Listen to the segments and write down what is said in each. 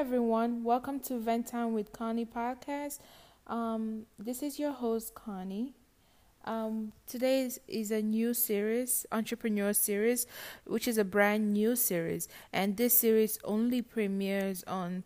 Everyone, welcome to Vent Time with Connie podcast. Um, this is your host Connie. Um, today is, is a new series, entrepreneur series, which is a brand new series, and this series only premieres on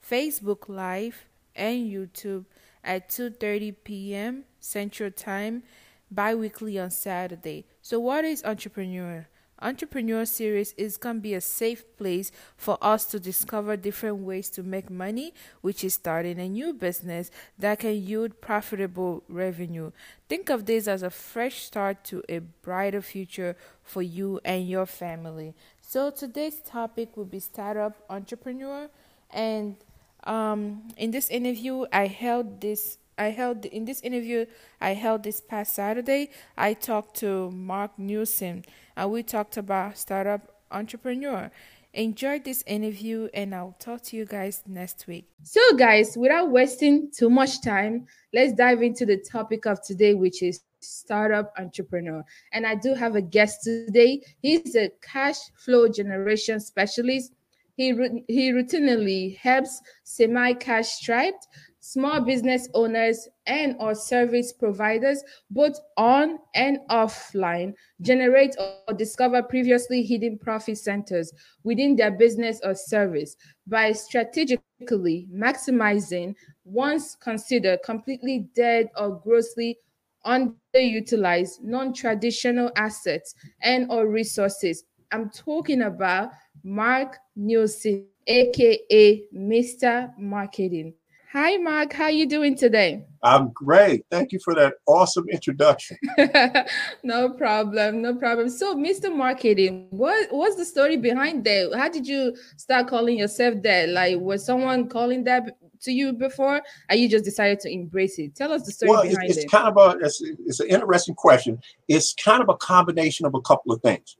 Facebook Live and YouTube at 2:30 p.m. Central Time, bi-weekly on Saturday. So, what is entrepreneur? Entrepreneur Series is going to be a safe place for us to discover different ways to make money, which is starting a new business that can yield profitable revenue. Think of this as a fresh start to a brighter future for you and your family. So, today's topic will be startup entrepreneur. And um, in this interview, I held this I held in this interview I held this past Saturday. I talked to Mark Newsom and we talked about startup entrepreneur. Enjoy this interview and I'll talk to you guys next week. So, guys, without wasting too much time, let's dive into the topic of today, which is startup entrepreneur. And I do have a guest today. He's a cash flow generation specialist. He, he routinely helps semi-cash striped small business owners and or service providers both on and offline generate or discover previously hidden profit centers within their business or service by strategically maximizing once considered completely dead or grossly underutilized non-traditional assets and or resources. I'm talking about mark nielsen aka mr marketing Hi, Mark. How you doing today? I'm great. Thank you for that awesome introduction. no problem. No problem. So, Mr. Marketing, what what's the story behind that? How did you start calling yourself that? Like, was someone calling that to you before, or you just decided to embrace it? Tell us the story well, behind it's, it's it. kind of a it's, it's an interesting question. It's kind of a combination of a couple of things.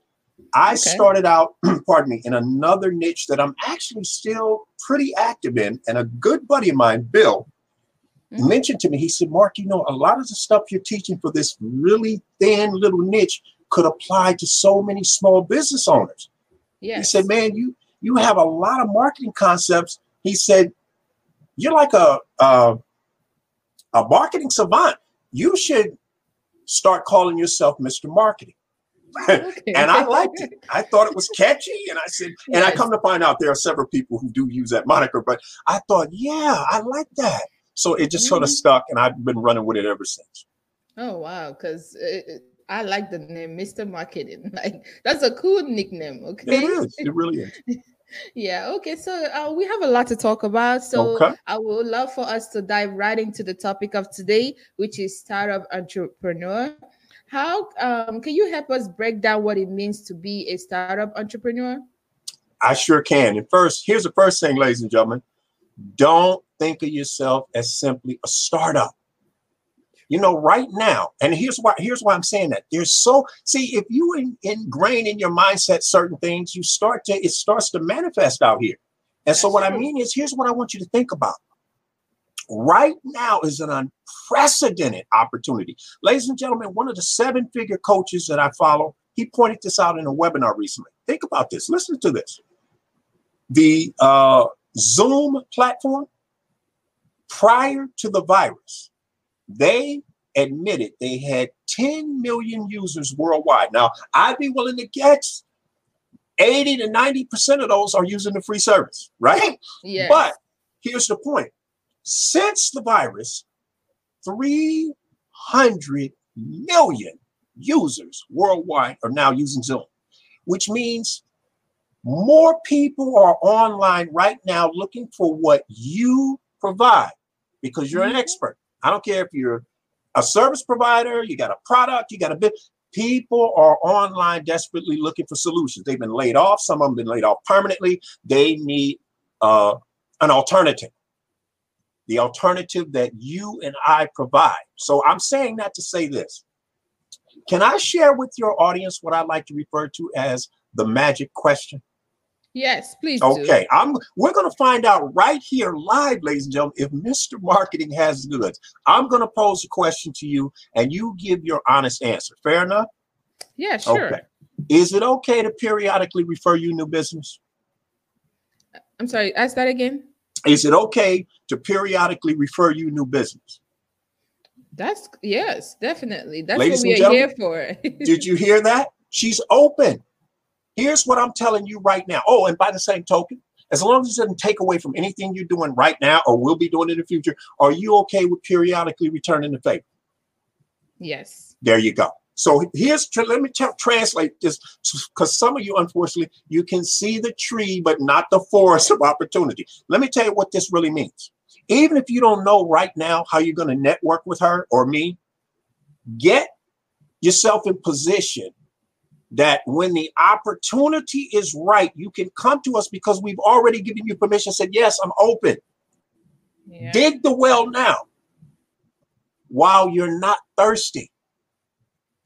I okay. started out, pardon me, in another niche that I'm actually still pretty active in. And a good buddy of mine, Bill, mm-hmm. mentioned to me, he said, Mark, you know, a lot of the stuff you're teaching for this really thin little niche could apply to so many small business owners. Yes. He said, man, you you have a lot of marketing concepts. He said, you're like a, a, a marketing savant. You should start calling yourself Mr. Marketing. And I liked it. I thought it was catchy, and I said, and I come to find out there are several people who do use that moniker, but I thought, yeah, I like that. So it just mm-hmm. sort of stuck, and I've been running with it ever since. Oh wow, because I like the name Mr. Marketing. Like that's a cool nickname. Okay, it is. It really is. yeah okay so uh, we have a lot to talk about so okay. i would love for us to dive right into the topic of today which is startup entrepreneur how um, can you help us break down what it means to be a startup entrepreneur? I sure can. And first, here's the first thing, ladies and gentlemen don't think of yourself as simply a startup. You know, right now, and here's why here's why I'm saying that. There's so see, if you in, ingrain in your mindset certain things, you start to it starts to manifest out here. And That's so what true. I mean is here's what I want you to think about right now is an unprecedented opportunity. Ladies and gentlemen, one of the seven figure coaches that I follow, he pointed this out in a webinar recently. Think about this. Listen to this. The uh, Zoom platform, prior to the virus, they admitted they had 10 million users worldwide. Now, I'd be willing to guess 80 to 90% of those are using the free service, right? Yes. But here's the point since the virus, 300 million users worldwide are now using Zoom, which means more people are online right now looking for what you provide because you're an mm-hmm. expert. I don't care if you're a service provider, you got a product, you got a bit. People are online desperately looking for solutions. They've been laid off. Some of them been laid off permanently. They need uh, an alternative. The alternative that you and I provide. So I'm saying that to say this. Can I share with your audience what I like to refer to as the magic question? Yes, please. Okay, do. I'm. We're going to find out right here, live, ladies and gentlemen, if Mr. Marketing has goods. I'm going to pose a question to you, and you give your honest answer. Fair enough? Yeah, sure. Okay. Is it okay to periodically refer you new business? I'm sorry. Ask that again. Is it okay to periodically refer you new business? That's yes, definitely. That's Ladies what we are here for. did you hear that? She's open. Here's what I'm telling you right now. Oh, and by the same token, as long as it doesn't take away from anything you're doing right now or will be doing in the future, are you okay with periodically returning the favor? Yes. There you go. So here's let me translate this because some of you, unfortunately, you can see the tree but not the forest of opportunity. Let me tell you what this really means. Even if you don't know right now how you're going to network with her or me, get yourself in position that when the opportunity is right, you can come to us because we've already given you permission, said, Yes, I'm open. Yeah. Dig the well now while you're not thirsty.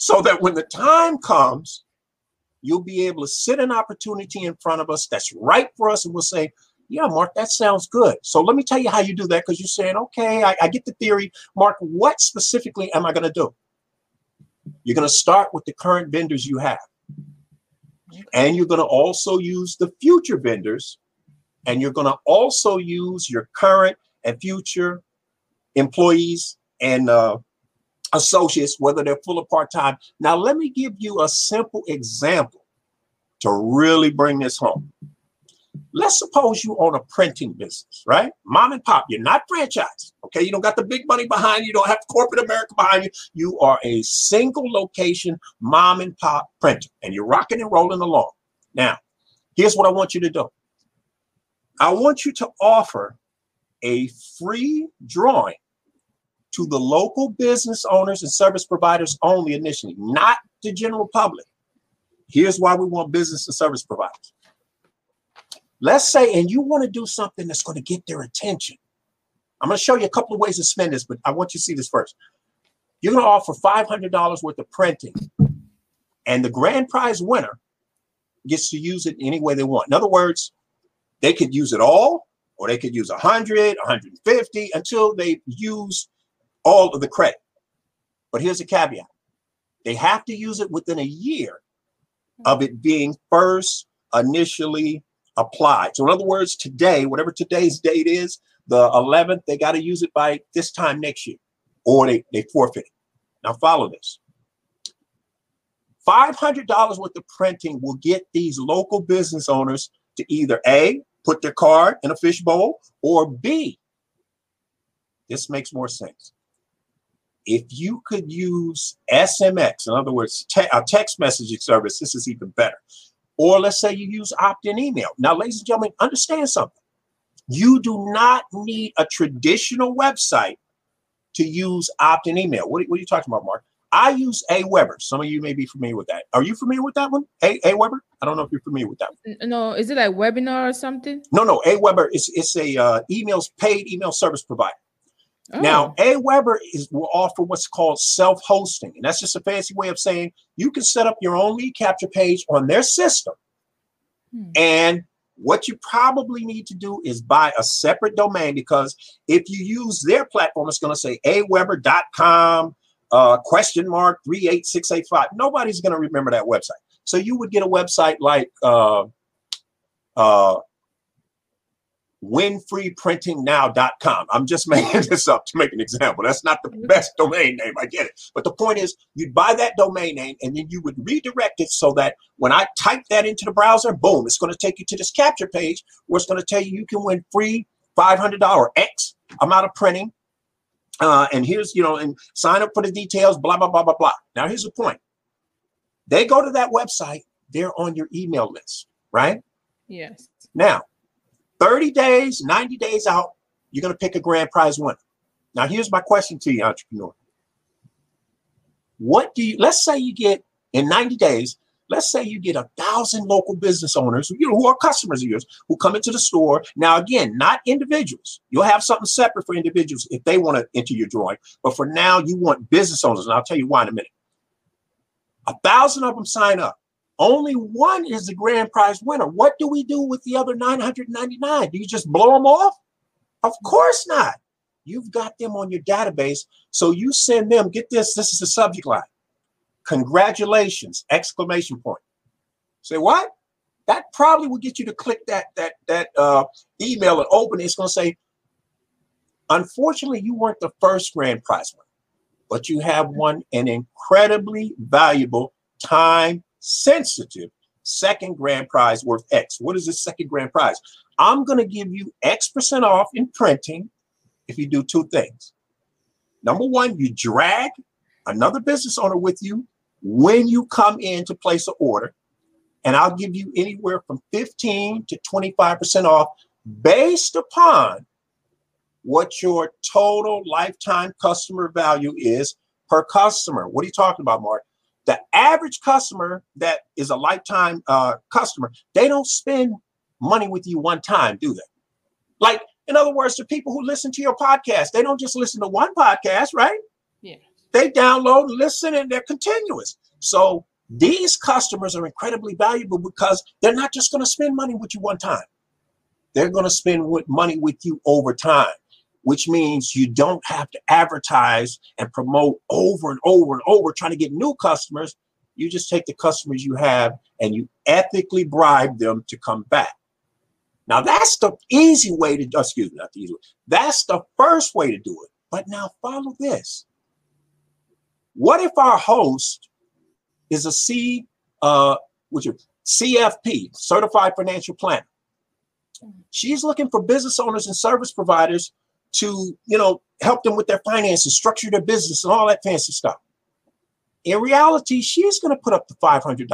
So that when the time comes, you'll be able to sit an opportunity in front of us that's right for us, and we'll say, yeah, Mark, that sounds good. So let me tell you how you do that because you're saying, okay, I, I, get the theory. Mark, what specifically am I going to do? You're going to start with the current vendors you have. And you're going to also use the future vendors. And you're going to also use your current and future employees and uh, associates, whether they're full or part time. Now, let me give you a simple example to really bring this home. Let's suppose you own a printing business, right? Mom and pop, you're not franchised, Okay. You don't got the big money behind you. You don't have corporate America behind you. You are a single location mom and pop printer and you're rocking and rolling along. Now, here's what I want you to do I want you to offer a free drawing to the local business owners and service providers only initially, not the general public. Here's why we want business and service providers. Let's say, and you want to do something that's going to get their attention. I'm going to show you a couple of ways to spend this, but I want you to see this first. You're going to offer $500 worth of printing, and the grand prize winner gets to use it any way they want. In other words, they could use it all, or they could use 100, 150 until they use all of the credit. But here's a caveat they have to use it within a year of it being first initially applied. So, in other words, today, whatever today's date is, the 11th, they got to use it by this time next year, or they, they forfeit it. Now, follow this. $500 worth of printing will get these local business owners to either A, put their card in a fishbowl, or B, this makes more sense. If you could use SMS, in other words, te- a text messaging service, this is even better. Or let's say you use opt in email. Now, ladies and gentlemen, understand something. You do not need a traditional website to use opt in email. What, what, are you talking about, Mark? I use Aweber. Some of you may be familiar with that. Are you familiar with that one? A Aweber? I don't know if you're familiar with that one. No, is it like webinar or something? No, no. Aweber is it's a uh, emails paid email service provider. Oh. Now, Aweber is will offer what's called self-hosting, and that's just a fancy way of saying you can set up your own lead capture page on their system. Hmm. And what you probably need to do is buy a separate domain because if you use their platform, it's going to say aweber.com uh, question mark 38685. Nobody's going to remember that website. So you would get a website like uh, uh, winfreeprintingnow.com. I'm just making this up to make an example. That's not the mm-hmm. best domain name. I get it. But the point is, you'd buy that domain name and then you would redirect it so that when I type that into the browser, boom, it's going to take you to this capture page where it's going to tell you you can win free $500 X amount of printing. Uh, and here's, you know, and sign up for the details, blah, blah, blah, blah, blah. Now, here's the point. They go to that website, they're on your email list, right? Yes. Now, 30 days, 90 days out, you're going to pick a grand prize winner. Now, here's my question to you, entrepreneur. What do you, let's say you get in 90 days, let's say you get a thousand local business owners you know, who are customers of yours who come into the store. Now, again, not individuals. You'll have something separate for individuals if they want to enter your drawing. But for now, you want business owners. And I'll tell you why in a minute. A thousand of them sign up. Only one is the grand prize winner. What do we do with the other 999? Do you just blow them off? Of course not. You've got them on your database. So you send them, get this, this is the subject line. Congratulations! Exclamation point. Say what? That probably will get you to click that that that uh, email and open it. It's going to say, unfortunately, you weren't the first grand prize winner, but you have won an incredibly valuable, time sensitive second grand prize worth X. What is the second grand prize? I'm going to give you X percent off in printing if you do two things. Number one, you drag another business owner with you when you come in to place an order, and I'll give you anywhere from 15 to 25% off based upon what your total lifetime customer value is per customer. What are you talking about, Mark? The average customer that is a lifetime uh, customer, they don't spend money with you one time, do they? Like, in other words, the people who listen to your podcast, they don't just listen to one podcast, right? Yeah. They download, listen, and they're continuous. So these customers are incredibly valuable because they're not just going to spend money with you one time. They're going to spend money with you over time, which means you don't have to advertise and promote over and over and over trying to get new customers. You just take the customers you have and you ethically bribe them to come back. Now that's the easy way to excuse me, not the easy way. That's the first way to do it. But now follow this. What if our host is a C, uh, which is CFP, Certified Financial Planner? She's looking for business owners and service providers to, you know, help them with their finances, structure their business, and all that fancy stuff. In reality, she's going to put up the $500.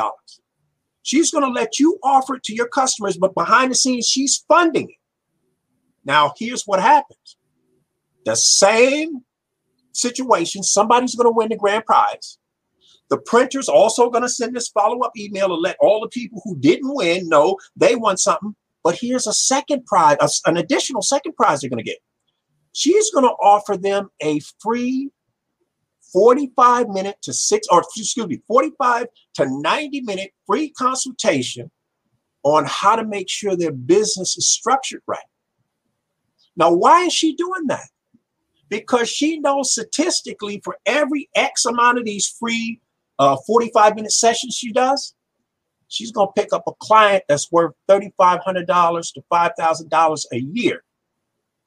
She's going to let you offer it to your customers, but behind the scenes, she's funding it. Now, here's what happens the same situation, somebody's going to win the grand prize. The printer's also going to send this follow up email to let all the people who didn't win know they won something. But here's a second prize, an additional second prize they're going to get. She's going to offer them a free 45 minute to six, or excuse me, 45 to 90 minute free consultation on how to make sure their business is structured right. Now, why is she doing that? because she knows statistically for every X amount of these free uh, 45 minute sessions she does, she's going to pick up a client that's worth $3,500 to $5,000 a year.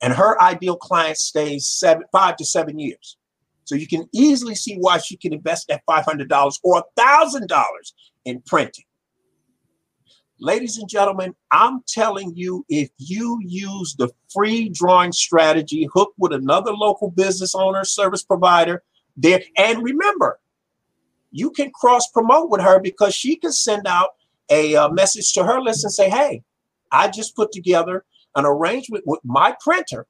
And her ideal client stays seven, five to seven years. So you can easily see why she can invest that $500 or $1,000 in printing. Ladies and gentlemen, I'm telling you, if you use the free drawing strategy, hook with another local business owner, service provider, there, and remember, you can cross promote with her because she can send out a, uh, message to her list and say, Hey, I just put together an arrangement with my printer.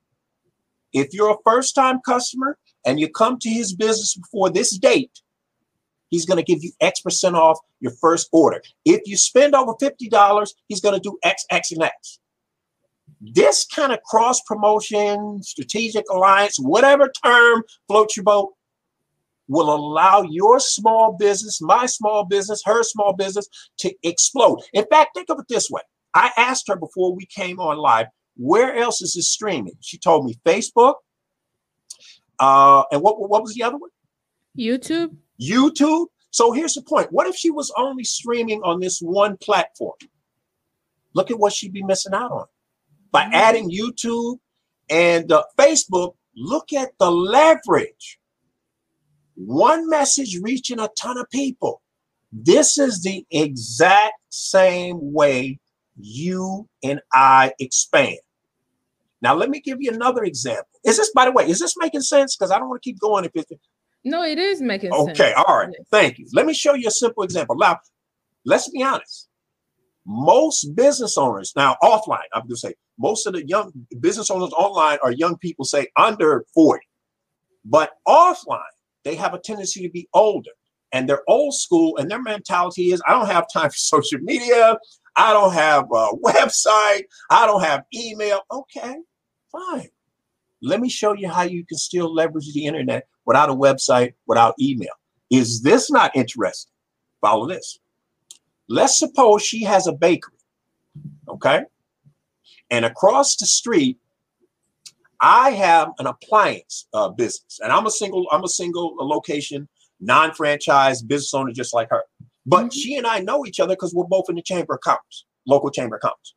If you're a first time customer and you come to his business before this date, he's going to give you X percent off your first order. If you spend over $50, he's going to do X, X, and X. This kind of cross promotion, strategic alliance, whatever term floats your boat, will allow your small business, my small business, her small business to explode. In fact, think of it this way. I asked her before we came on live, where else is this streaming? She told me Facebook. Uh, and what, what was the other one? YouTube. YouTube. So here's the point. What if she was only streaming on this one platform? Look at what she'd be missing out on. By mm-hmm. adding YouTube and uh, Facebook, look at the leverage. One message reaching a ton of people. This is the exact same way you and I expand. Now, let me give you another example. Is this, by the way, is this making sense? Because I don't want to keep going if it's no, it is making okay, sense. Okay, all right. Thank you. Let me show you a simple example. Now, let's be honest. Most business owners, now offline, I'm going to say, most of the young business owners online are young people, say under 40. But offline, they have a tendency to be older. and they're old school, and their mentality is I don't have time for social media. I don't have a website. I don't have email. Okay, fine. Let me show you how you can still leverage the internet without a website, without email. Is this not interesting? Follow this. Let's suppose she has a bakery, okay? And across the street, I have an appliance uh, business, and I'm a single, I'm a single location, non-franchise business owner, just like her. But mm-hmm. she and I know each other because we're both in the chamber of commerce, local chamber of commerce.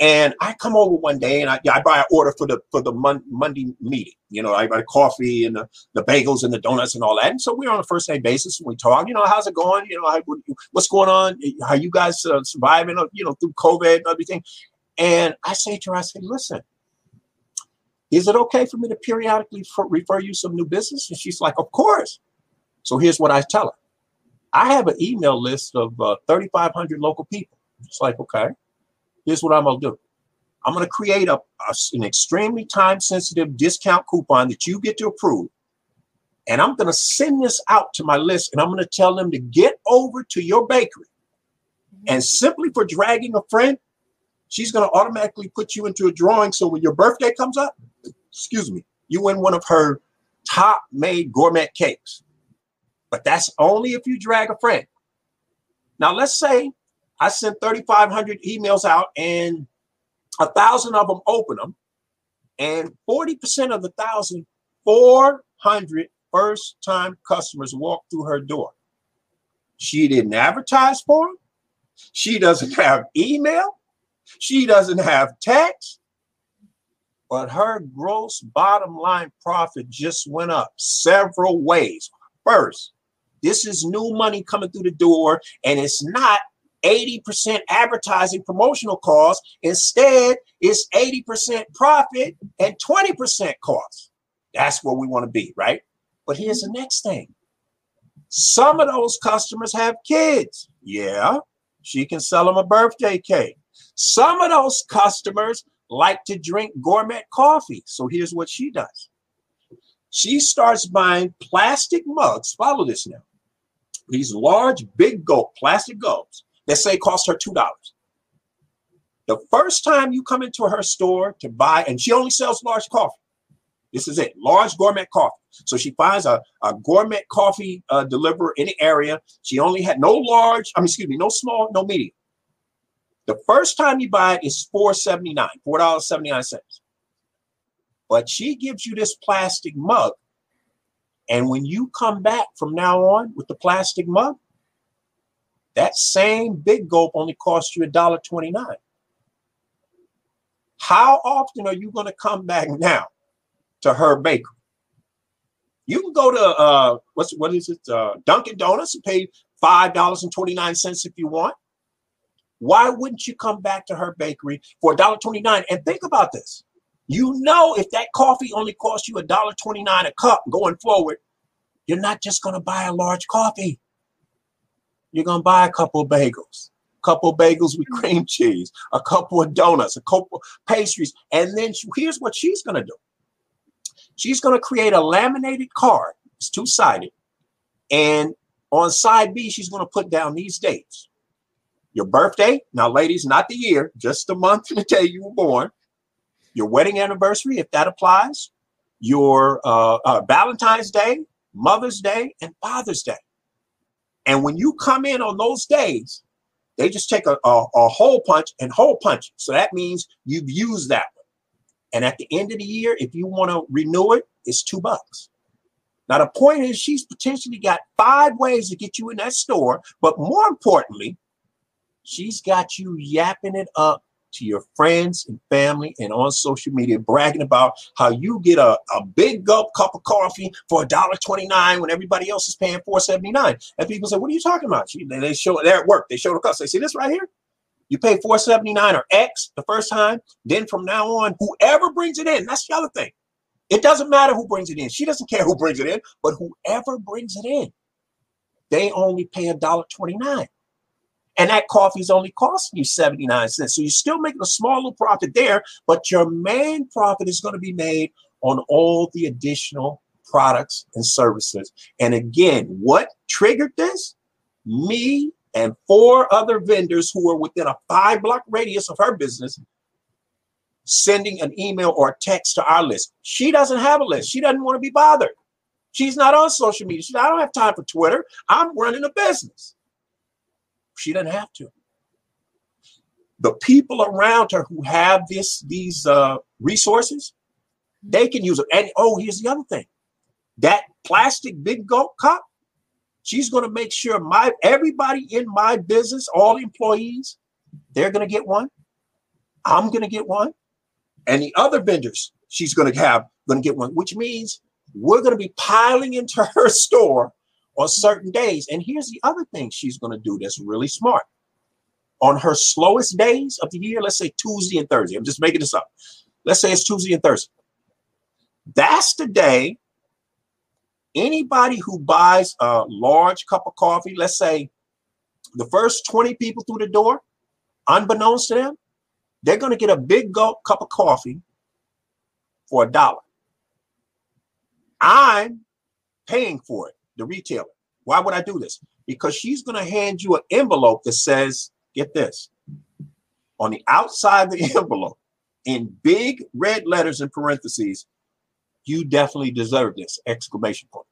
And I come over one day and I, I buy an order for the for the mon- Monday meeting. You know, I buy coffee and the, the bagels and the donuts and all that. And so we're on a first name basis. And we talk. You know, how's it going? You know, how, what's going on? How you guys uh, surviving? Uh, you know, through COVID and everything. And I say to her, I say, listen, is it okay for me to periodically refer you some new business? And she's like, of course. So here's what I tell her. I have an email list of uh, 3,500 local people. It's like, okay, here's what I'm going to do. I'm going to create a, a, an extremely time sensitive discount coupon that you get to approve. And I'm going to send this out to my list and I'm going to tell them to get over to your bakery. And simply for dragging a friend, she's going to automatically put you into a drawing. So when your birthday comes up, excuse me, you win one of her top made gourmet cakes. But that's only if you drag a friend. Now, let's say I sent 3,500 emails out and a thousand of them open them, and 40% of the thousand, 400 first time customers walk through her door. She didn't advertise for them. She doesn't have email. She doesn't have text. But her gross bottom line profit just went up several ways. First, this is new money coming through the door, and it's not 80% advertising promotional costs. Instead, it's 80% profit and 20% cost. That's where we want to be, right? But here's the next thing some of those customers have kids. Yeah, she can sell them a birthday cake. Some of those customers like to drink gourmet coffee. So here's what she does she starts buying plastic mugs. Follow this now. These large, big gulp plastic gulps that say cost her $2. The first time you come into her store to buy, and she only sells large coffee. This is it, large gourmet coffee. So she finds a, a gourmet coffee uh, deliverer in the area. She only had no large, I mean, excuse me, no small, no medium. The first time you buy it is $4.79, $4.79. But she gives you this plastic mug. And when you come back from now on with the plastic mug, that same big gulp only costs you $1.29. How often are you going to come back now to her bakery? You can go to uh what's what is it? Uh, Dunkin' Donuts and pay five dollars and twenty nine cents if you want. Why wouldn't you come back to her bakery for $1.29? And think about this. You know, if that coffee only costs you $1.29 a cup going forward, you're not just going to buy a large coffee. You're going to buy a couple of bagels, a couple of bagels with cream mm-hmm. cheese, a couple of donuts, a couple of pastries. And then she, here's what she's going to do she's going to create a laminated card. It's two sided. And on side B, she's going to put down these dates your birthday. Now, ladies, not the year, just the month and the day you were born. Your wedding anniversary, if that applies. Your uh, uh, Valentine's Day, Mother's Day, and Father's Day. And when you come in on those days, they just take a, a, a hole punch and hole punch. So that means you've used that one. And at the end of the year, if you want to renew it, it's two bucks. Now, the point is, she's potentially got five ways to get you in that store. But more importantly, She's got you yapping it up to your friends and family and on social media, bragging about how you get a, a big gulp cup of coffee for $1.29 when everybody else is paying $4.79. And people say, What are you talking about? They, show they're at work, they show the customer. They see this right here? You pay $4.79 or X the first time. Then from now on, whoever brings it in, that's the other thing. It doesn't matter who brings it in. She doesn't care who brings it in, but whoever brings it in, they only pay $1.29 and that coffee is only costing you 79 cents. So you're still making a small little profit there, but your main profit is going to be made on all the additional products and services. And again, what triggered this? Me and four other vendors who were within a five block radius of her business sending an email or a text to our list. She doesn't have a list. She doesn't want to be bothered. She's not on social media. She, I don't have time for Twitter. I'm running a business. She doesn't have to. The people around her who have this these uh, resources, they can use it. And oh, here's the other thing: that plastic big gulp cup. She's going to make sure my everybody in my business, all employees, they're going to get one. I'm going to get one and the other vendors she's going to have going to get one, which means we're going to be piling into her store on certain days. And here's the other thing she's going to do that's really smart. On her slowest days of the year, let's say Tuesday and Thursday, I'm just making this up. Let's say it's Tuesday and Thursday. That's the day anybody who buys a large cup of coffee, let's say the first 20 people through the door, unbeknownst to them, they're going to get a big gulp cup of coffee for a dollar. I'm paying for it, the retailer. Why would I do this? Because she's going to hand you an envelope that says, get this, on the outside of the envelope, in big red letters and parentheses, you definitely deserve this! Exclamation point.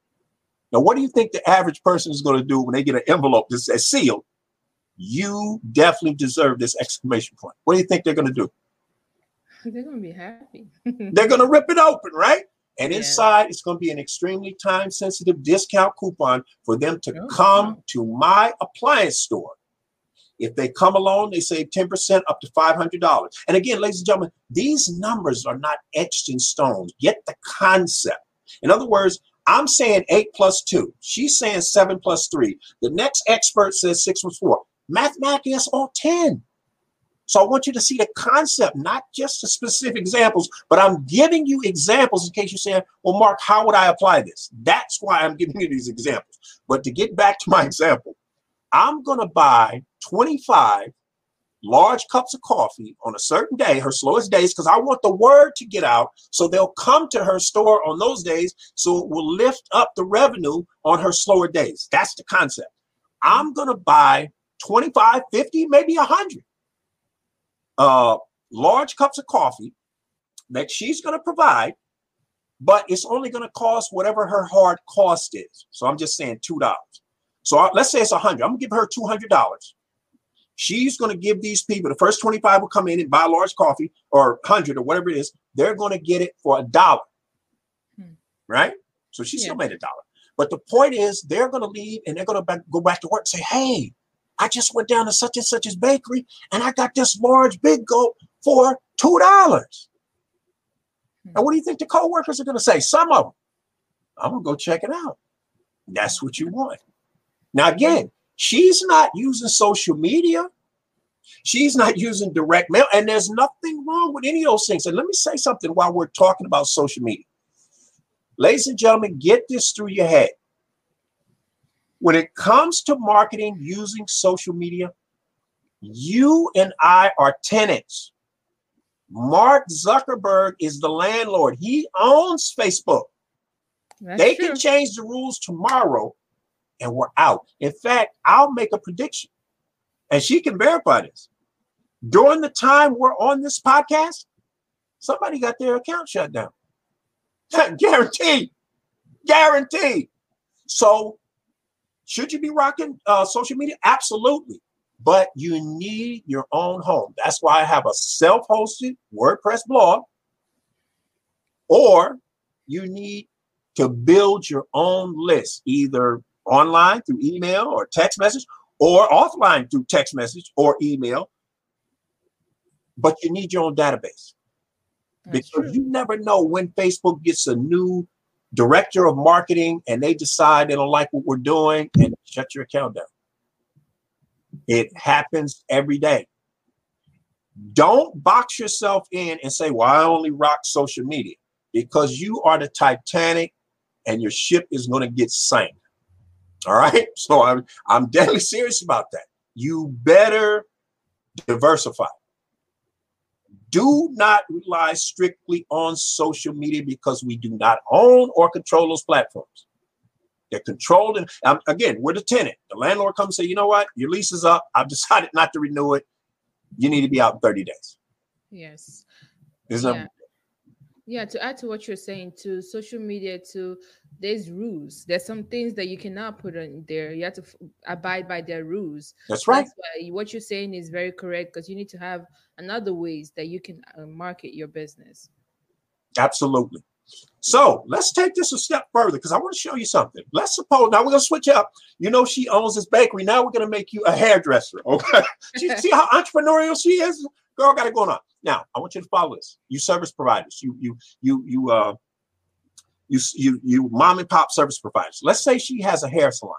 Now, what do you think the average person is going to do when they get an envelope that says sealed you definitely deserve this exclamation point. What do you think they're going to do? They're going to be happy. they're going to rip it open, right? And yeah. inside, it's going to be an extremely time sensitive discount coupon for them to oh, come wow. to my appliance store. If they come alone, they save 10% up to $500. And again, ladies and gentlemen, these numbers are not etched in stone. Get the concept. In other words, I'm saying eight plus two. She's saying seven plus three. The next expert says six plus four. Mathematically, that's all 10. So I want you to see the concept, not just the specific examples, but I'm giving you examples in case you're saying, well, Mark, how would I apply this? That's why I'm giving you these examples. But to get back to my example, I'm going to buy 25 large cups of coffee on a certain day, her slowest days, because I want the word to get out so they'll come to her store on those days so it will lift up the revenue on her slower days. That's the concept. I'm going to buy 25, 50, maybe 100 uh, large cups of coffee that she's going to provide, but it's only going to cost whatever her hard cost is. So I'm just saying $2. So I, let's say it's a 100. I'm to give her $200. She's going to give these people, the first 25 will come in and buy a large coffee or 100 or whatever it is. They're going to get it for a dollar. Hmm. Right? So she yeah. still made a dollar. But the point is, they're going to leave and they're going to go back to work and say, hey, I just went down to such and such's bakery and I got this large big gulp for two dollars. And hmm. what do you think the co-workers are going to say? Some of them. I'm gonna go check it out. That's what you want. Now again, she's not using social media. She's not using direct mail, and there's nothing wrong with any of those things. And let me say something while we're talking about social media. Ladies and gentlemen, get this through your head. When it comes to marketing using social media, you and I are tenants. Mark Zuckerberg is the landlord. He owns Facebook. That's they true. can change the rules tomorrow and we're out. In fact, I'll make a prediction and she can verify this. During the time we're on this podcast, somebody got their account shut down. Guaranteed. Guaranteed. So should you be rocking uh, social media? Absolutely. But you need your own home. That's why I have a self hosted WordPress blog, or you need to build your own list, either online through email or text message, or offline through text message or email. But you need your own database That's because true. you never know when Facebook gets a new director of marketing and they decide they don't like what we're doing and shut your account down. It happens every day. Don't box yourself in and say, well, I only rock social media because you are the Titanic and your ship is going to get sank. All right. So I'm, I'm deadly serious about that. You better diversify. Do not rely strictly on social media because we do not own or control those platforms. They're controlled. And um, again, we're the tenant. The landlord comes and say, you know what? Your lease is up. I've decided not to renew it. You need to be out in 30 days. Yes. Isn't yeah. yeah, to add to what you're saying, to social media, to there's rules. There's some things that you cannot put on there. You have to f- abide by their rules. That's right. That's why what you're saying is very correct because you need to have another ways that you can uh, market your business. Absolutely. So let's take this a step further because I want to show you something. Let's suppose now we're gonna switch up. You know, she owns this bakery. Now we're gonna make you a hairdresser. Okay. see how entrepreneurial she is? Girl got it going on. Now I want you to follow this. You service providers, you you you you uh you you you mom and pop service providers. Let's say she has a hair salon.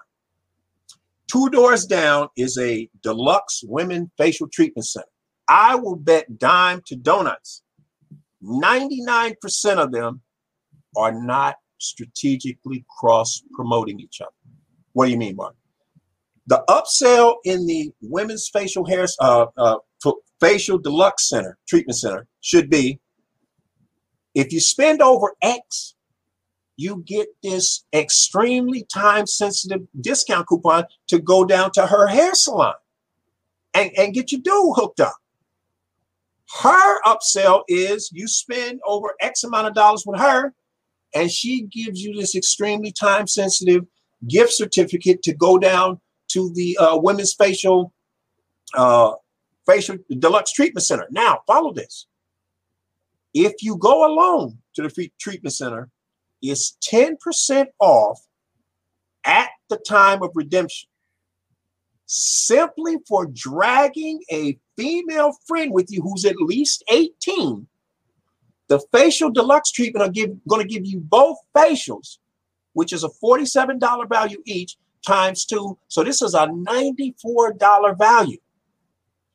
Two doors down is a deluxe women facial treatment center. I will bet dime to donuts. 99% of them are not strategically cross promoting each other. What do you mean, Mark? The upsell in the women's facial hair, uh, uh, facial deluxe center, treatment center, should be if you spend over X, you get this extremely time sensitive discount coupon to go down to her hair salon and, and get your dude hooked up. Her upsell is you spend over X amount of dollars with her, and she gives you this extremely time sensitive gift certificate to go down to the uh, women's facial uh, facial deluxe treatment center. Now, follow this. If you go alone to the treatment center, it's 10% off at the time of redemption simply for dragging a female friend with you who's at least 18 the facial deluxe treatment are give, going to give you both facials, which is a $47 value each times two. So this is a $94 value.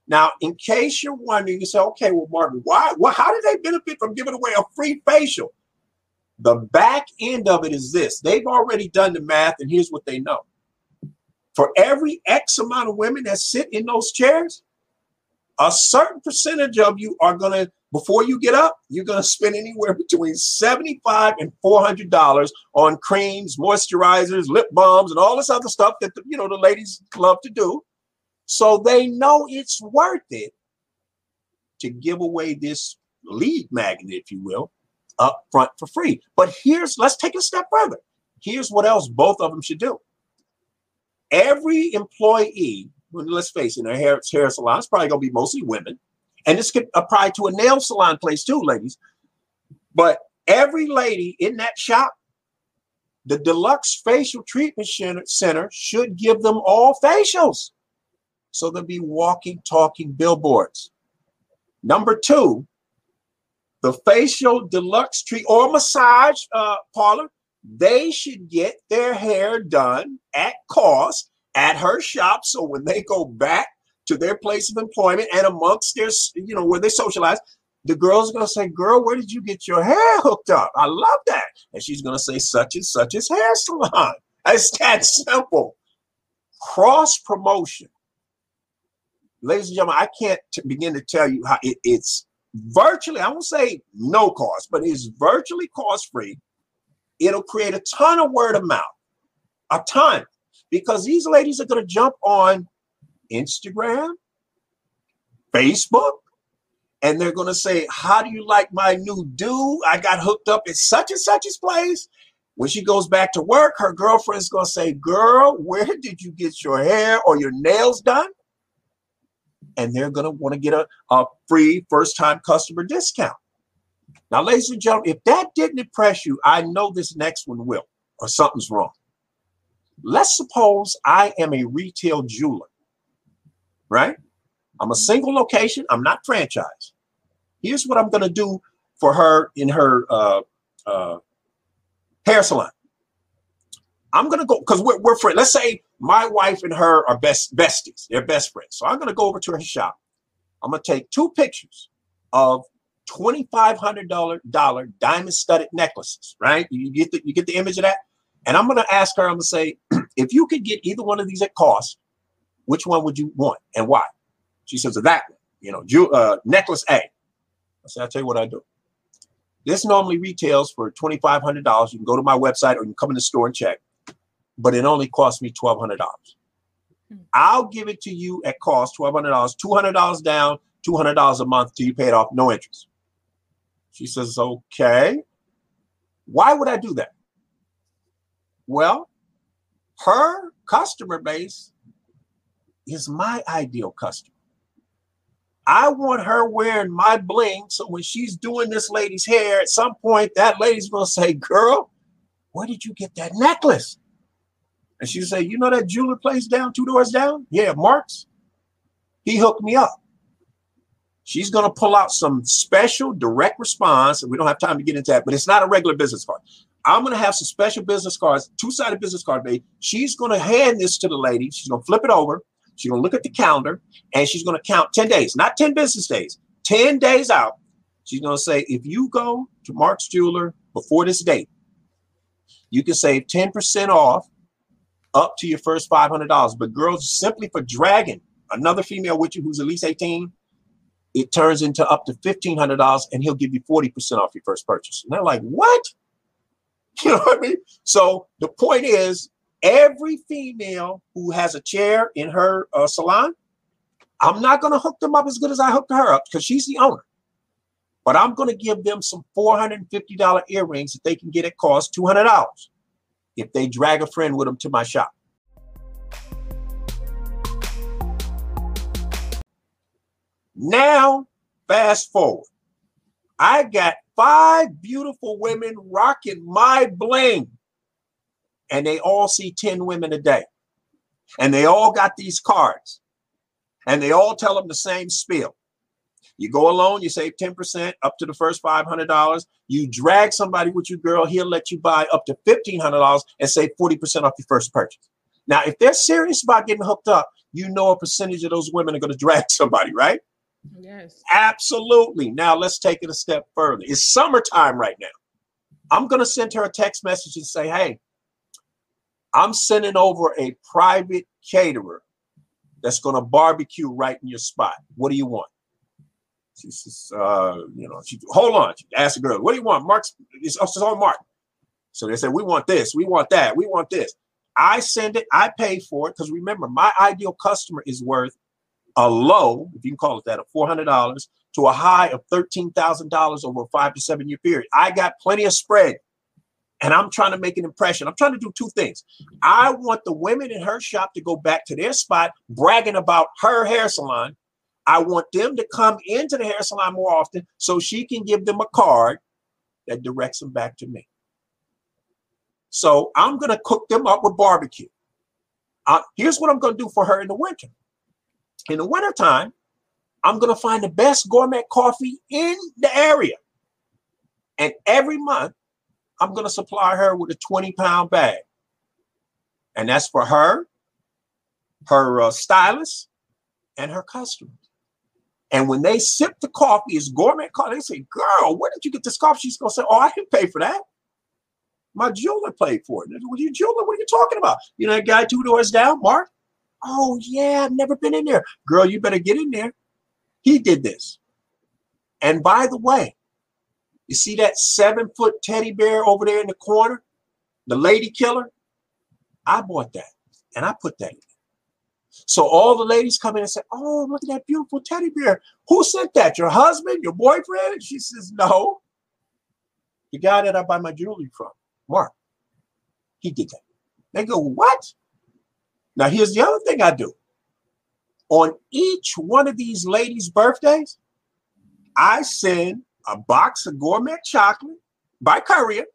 Now, in case you're wondering, you say, okay, well, Martin, why, well, how did they benefit from giving away a free facial? The back end of it is this. They've already done the math, and here's what they know. For every X amount of women that sit in those chairs, a certain percentage of you are going to before you get up, you're going to spend anywhere between 75 and $400 on creams, moisturizers, lip balms, and all this other stuff that the, you know the ladies love to do. So they know it's worth it to give away this lead magnet, if you will, up front for free. But here's let's take a step further. Here's what else both of them should do. Every employee, let's face it, in a hair, hair salon, it's probably going to be mostly women and this could apply to a nail salon place too, ladies. But every lady in that shop, the deluxe facial treatment center should give them all facials. So they'll be walking, talking billboards. Number two, the facial deluxe treat or massage uh, parlor, they should get their hair done at cost at her shop. So when they go back to their place of employment and amongst their, you know, where they socialize, the girl's gonna say, Girl, where did you get your hair hooked up? I love that. And she's gonna say, Such and such as hair salon. It's that simple. Cross promotion. Ladies and gentlemen, I can't t- begin to tell you how it, it's virtually, I won't say no cost, but it's virtually cost free. It'll create a ton of word of mouth, a ton, because these ladies are going to jump on Instagram, Facebook, and they're going to say, How do you like my new dude? I got hooked up at such and such a place. When she goes back to work, her girlfriend's going to say, Girl, where did you get your hair or your nails done? And they're going to want to get a, a free first time customer discount. Now, ladies and gentlemen, if that didn't impress you, I know this next one will, or something's wrong. Let's suppose I am a retail jeweler right? I'm a single location. I'm not franchised. Here's what I'm going to do for her in her uh, uh, hair salon. I'm to go because we're, we're friends. Let's say my wife and her are best besties. They're best friends. So I'm to go over to her shop. I'm to take two pictures of $2,500 diamond studded necklaces, right? You get the, you get the image of that. And I'm to ask her, I'm to say, if you could get either one of these at cost, which one would you want and why? She says, that one, you know, ju- uh, necklace A. I said, I'll tell you what I do. This normally retails for $2,500. You can go to my website or you can come in the store and check, but it only cost me $1,200. Hmm. I'll give it to you at cost, $1,200, $200 down, $200 a month till you pay it off, no interest. She says, okay. Why would I do that? Well, her customer base is my ideal customer. I want her wearing my bling. So when she's doing this lady's hair, at some point, that lady's going to say, Girl, where did you get that necklace? And she'll say, You know that jeweler place down, two doors down? Yeah, Mark's. He hooked me up. She's going to pull out some special direct response. And we don't have time to get into that, but it's not a regular business card. I'm going to have some special business cards, two sided business card, baby. She's going to hand this to the lady. She's going to flip it over. She's going to look at the calendar and she's going to count 10 days, not 10 business days, 10 days out. She's going to say, if you go to Mark's Jeweler before this date, you can save 10% off up to your first $500. But girls, simply for dragging another female with you who's at least 18, it turns into up to $1,500 and he'll give you 40% off your first purchase. And they're like, what? You know what I mean? So the point is, every female who has a chair in her uh, salon, I'm not going to hook them up as good as I hooked her up because she's the owner. But I'm going to give them some $450 earrings that they can get at cost $200 if they drag a friend with them to my shop. Now, fast forward. I got five beautiful women rocking my bling and they all see 10 women a day. And they all got these cards. And they all tell them the same spiel. You go alone, you save 10% up to the first $500. You drag somebody with you, girl, he'll let you buy up to $1,500 and save 40% off your first purchase. Now, if they're serious about getting hooked up, you know a percentage of those women are going to drag somebody, right? Yes. Absolutely. Now, let's take it a step further. It's summertime right now. I'm going to send her a text message and say, hey, I'm sending over a private caterer that's going to barbecue right in your spot. What do you want? She says, uh, you know, she hold on. She asked the girl, what do you want? Mark's it's, it's on Mark. So they said, we want this, we want that, we want this. I send it, I pay for it because remember, my ideal customer is worth a low, if you can call it that, of $400 to a high of $13,000 over a five to seven year period. I got plenty of spread and I'm trying to make an impression. I'm trying to do two things. I want the women in her shop to go back to their spot bragging about her hair salon. I want them to come into the hair salon more often so she can give them a card that directs them back to me. So I'm going to cook them up with barbecue. Uh, here's what I'm going to do for her in the winter. In the wintertime, I'm going to find the best gourmet coffee in the area. And every month, I'm going to supply her with a 20 pound bag. And that's for her, her uh, stylist, and her customers. And when they sip the coffee, it's gourmet coffee. They say, Girl, where did you get this coffee? She's going to say, Oh, I didn't pay for that. My jeweler paid for it. What you jeweler? What are you talking about? You know that guy two doors down, Mark? Oh, yeah, I've never been in there. Girl, you better get in there. He did this. And by the way, you see that seven foot teddy bear over there in the corner? The lady killer? I bought that and I put that in. So all the ladies come in and say, Oh, look at that beautiful teddy bear. Who sent that? Your husband? Your boyfriend? She says, No. The guy that I buy my jewelry from, Mark. He did that. They go, What? Now, here's the other thing I do. On each one of these ladies' birthdays, I send a box of gourmet chocolate by courier,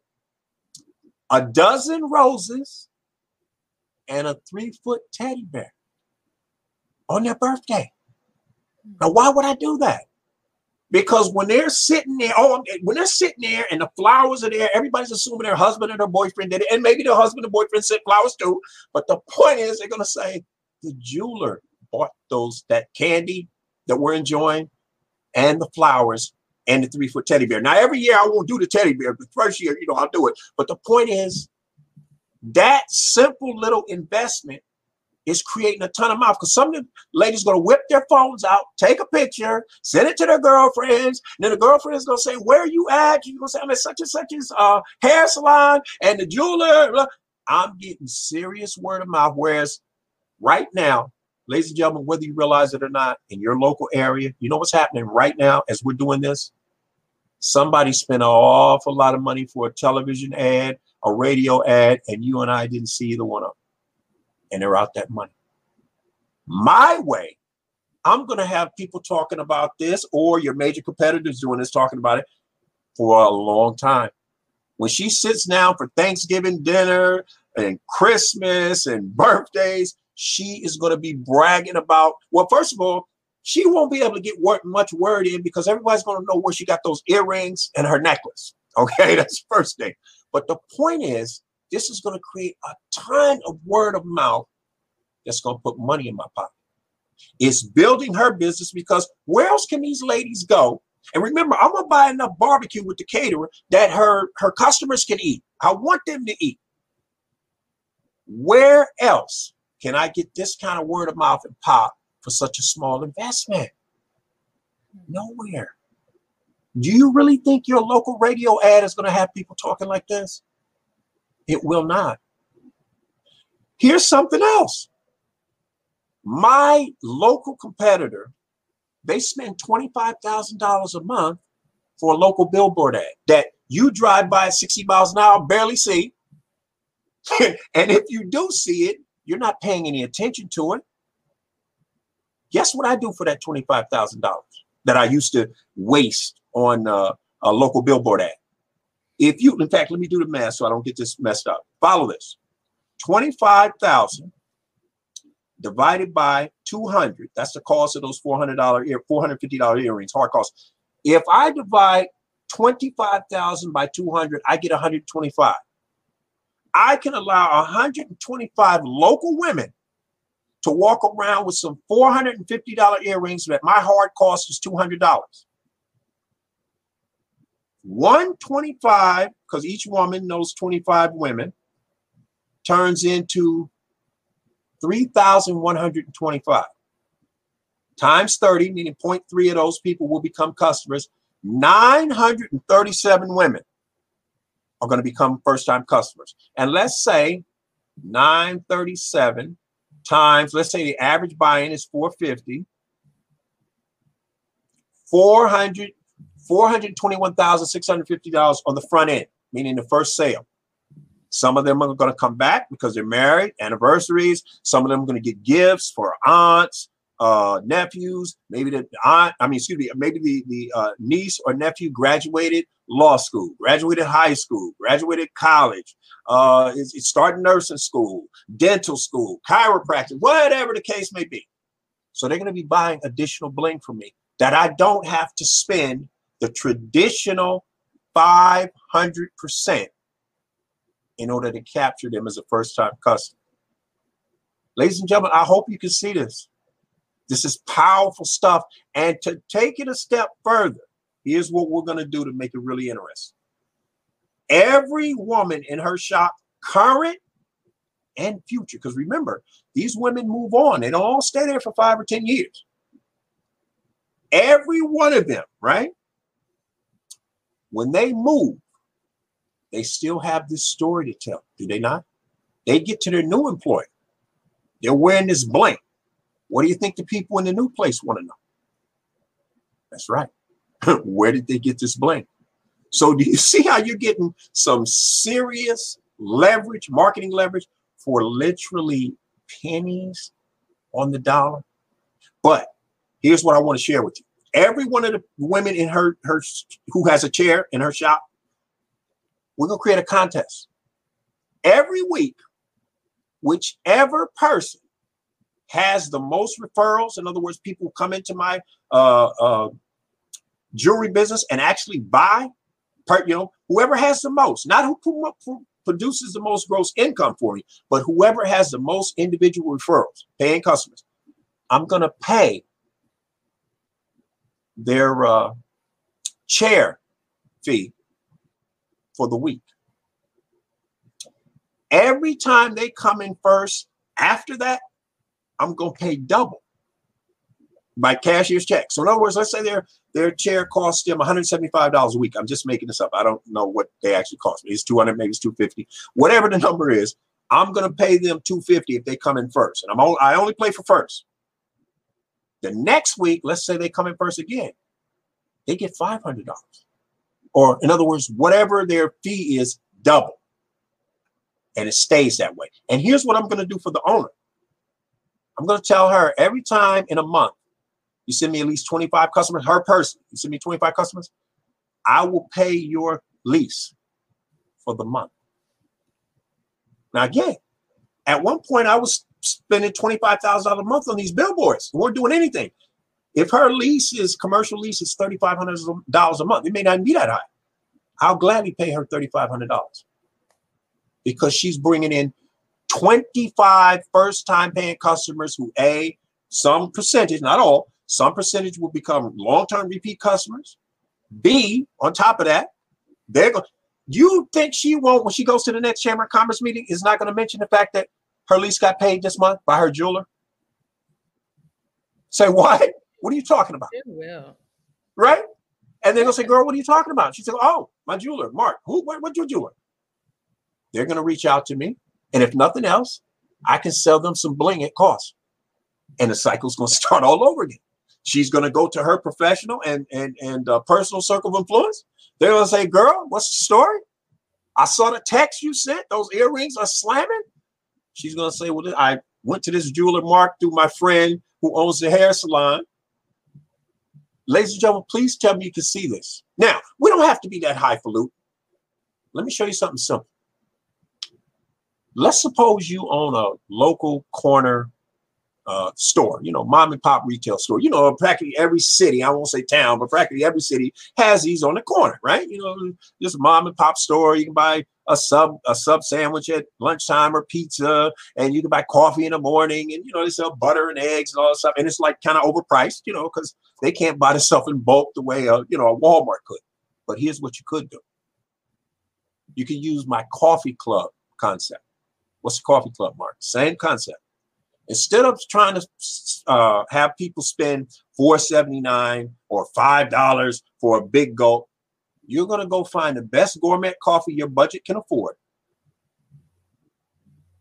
a dozen roses, and a three foot teddy bear on their birthday. Hmm. Now, why would I do that? Because when they're sitting there, oh, when they're sitting there and the flowers are there, everybody's assuming their husband and their boyfriend did it, and maybe their husband and boyfriend sent flowers too. But the point is, they're gonna say the jeweler bought those that candy that we're enjoying and the flowers and the three foot teddy bear. Now, every year I won't do the teddy bear, but first year, you know, I'll do it. But the point is, that simple little investment is creating a ton of mouth because some of the ladies going to whip their phones out, take a picture, send it to their girlfriends. And then the girlfriend is going to say, Where are you at? You're going to say, I'm at such and such as uh, hair salon and the jeweler. I'm getting serious word of mouth. Whereas right now, ladies and gentlemen, whether you realize it or not, in your local area, you know what's happening right now as we're doing this? Somebody spent an awful lot of money for a television ad, a radio ad, and you and I didn't see either one of them and they're out that money. My way, I'm going to have people talking about this, or your major competitors doing this, talking about it for a long time. When she sits down for Thanksgiving dinner and Christmas and birthdays, she is going to be bragging about, well, first of all, she won't be able to get much word in because everybody's going to know where she got those earrings and her necklace. Okay, that's first thing. But the point is, this is going to create a ton of word of mouth that's going to put money in my pocket. It's building her business because where else can these ladies go? And remember, I'm gonna buy enough barbecue with the caterer that her her customers can eat. I want them to eat. Where else can I get this kind of word of mouth and pop for such a small investment? Nowhere. Do you really think your local radio ad is going to have people talking like this? It will not. Here's something else. My local competitor, they spend $25,000 a month for a local billboard ad that you drive by at 60 miles an hour, barely see. and if you do see it, you're not paying any attention to it. Guess what I do for that $25,000 that I used to waste on uh, a local billboard ad? If you, in fact, let me do the math so I don't get this messed up. Follow this 25,000 divided by 200. That's the cost of those $400 ear, $450 earrings, hard cost. If I divide 25,000 by 200, I get 125. I can allow 125 local women to walk around with some $450 earrings that my hard cost is $200. 125, because each woman knows 25 women, turns into 3,125 times 30, meaning 0.3 of those people will become customers. 937 women are going to become first time customers. And let's say 937 times, let's say the average buy in is 450. 400, $421,650 on the front end, meaning the first sale. Some of them are going to come back because they're married, anniversaries. Some of them are going to get gifts for aunts, uh, nephews. Maybe the aunt, I mean, excuse me, maybe the the uh, niece or nephew graduated law school, graduated high school, graduated college, uh, is, starting nursing school, dental school, chiropractic, whatever the case may be. So they're going to be buying additional bling from me that I don't have to spend the traditional 500% in order to capture them as a first time customer. Ladies and gentlemen, I hope you can see this. This is powerful stuff. And to take it a step further, here's what we're going to do to make it really interesting. Every woman in her shop, current and future, because remember, these women move on, they don't all stay there for five or 10 years. Every one of them, right? When they move, they still have this story to tell, do they not? They get to their new employer. They're wearing this blank. What do you think the people in the new place want to know? That's right. Where did they get this blank? So do you see how you're getting some serious leverage, marketing leverage for literally pennies on the dollar? But here's what I want to share with you. Every one of the women in her her who has a chair in her shop we're to create a contest. Every week, whichever person has the most referrals, in other words, people come into my uh, uh, jewelry business and actually buy, per, you know, whoever has the most, not who, who produces the most gross income for me, but whoever has the most individual referrals, paying customers, I'm going to pay their uh, chair fee for the week. Every time they come in first, after that, I'm gonna pay double by cashier's check. So in other words, let's say their their chair costs them $175 a week. I'm just making this up. I don't know what they actually cost me. It's 200, maybe it's 250. Whatever the number is, I'm gonna pay them 250 if they come in first. And I'm only, I only play for first. The next week, let's say they come in first again, they get $500. Or in other words, whatever their fee is, double. And it stays that way. And here's what I'm going to do for the owner. I'm going to tell her every time in a month, you send me at least 25 customers, her person, you send me 25 customers, I will pay your lease for the month. Now, again, at one point I was spending $25,000 a month on these billboards. We weren't doing anything. If her lease is commercial lease is $3,500 a month, it may not be that high. I'll gladly pay her $3,500 because she's bringing in 25 first time paying customers who, A, some percentage, not all, some percentage will become long term repeat customers. B, on top of that, they're going. You think she won't when she goes to the next Chamber of Commerce meeting is not going to mention the fact that her lease got paid this month by her jeweler? Say what? What are you talking about? It will. Right? And they're gonna say, "Girl, what are you talking about?" She said, "Oh, my jeweler, Mark. Who? What, what's your jeweler?" They're gonna reach out to me, and if nothing else, I can sell them some bling at cost, and the cycle's gonna start all over again. She's gonna go to her professional and and and uh, personal circle of influence. They're gonna say, "Girl, what's the story? I saw the text you sent. Those earrings are slamming." She's gonna say, "Well, I went to this jeweler, Mark, through my friend who owns the hair salon." Ladies and gentlemen, please tell me you can see this. Now, we don't have to be that highfalutin. Let me show you something simple. Let's suppose you own a local corner uh, store, you know, mom and pop retail store. You know, practically every city, I won't say town, but practically every city has these on the corner, right? You know, just mom and pop store. You can buy a sub a sub sandwich at lunchtime or pizza, and you can buy coffee in the morning, and you know they sell butter and eggs and all that stuff, and it's like kind of overpriced, you know, because they can't buy the stuff in bulk the way a you know a Walmart could. But here's what you could do: you can use my coffee club concept. What's the coffee club, Mark? Same concept. Instead of trying to uh, have people spend four seventy nine or five dollars for a big gulp, you're going to go find the best gourmet coffee your budget can afford.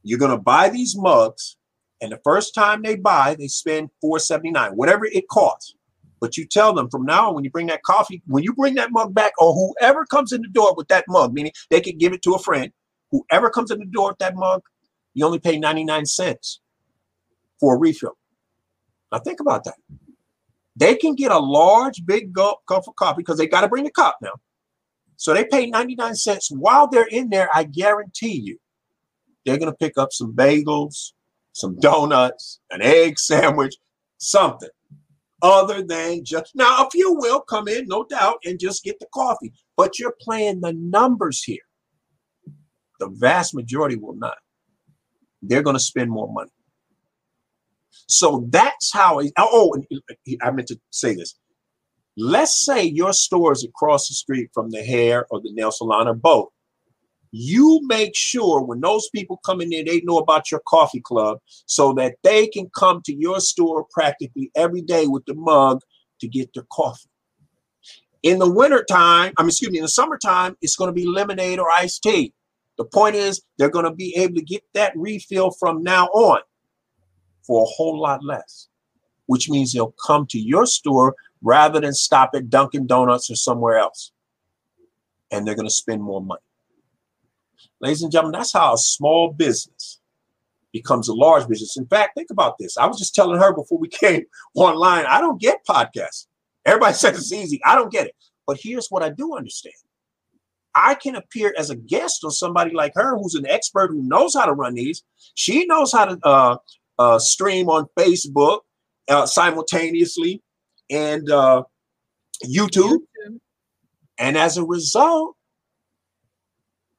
You're going to buy these mugs, and the first time they buy, they spend four seventy nine, whatever it costs. But you tell them from now on, when you bring that coffee, when you bring that mug back, or whoever comes in the door with that mug, meaning they could give it to a friend, whoever comes in the door with that mug, you only pay 99 cents for a refill. Now think about that. They can get a large, big cup of coffee because they got to bring the cup now. So they pay 99 cents. While they're in there, I guarantee you, they're going to pick up some bagels, some donuts, an egg sandwich, something other than just now. A few will come in, no doubt, and just get the coffee, but you're playing the numbers here. The vast majority will not. They're going to spend more money. So that's how. oh, oh uh, I meant to say this. Let's say your store is across the street from the hair or the nail salon or both. You make sure when those people come in there, they know about your coffee club so that they can come to your store practically every day with the mug to get their coffee. In the wintertime, I mean, excuse me, in the summertime, it's going to be lemonade or iced tea. The point is, they're going to be able to get that refill from now on for a whole lot less, which means they'll come to your store rather than stop at Dunkin' Donuts or somewhere else. And they're going to spend more money. Ladies and gentlemen, that's how a small business becomes a large business. In fact, think about this. I was just telling her before we came online, I don't get podcasts. Everybody says it's easy. I don't get it. But here's what I do understand. I can appear as a guest on somebody like her who's an expert who knows how to run these. She knows how to uh, uh, stream on Facebook uh, simultaneously and uh, YouTube. YouTube. And as a result,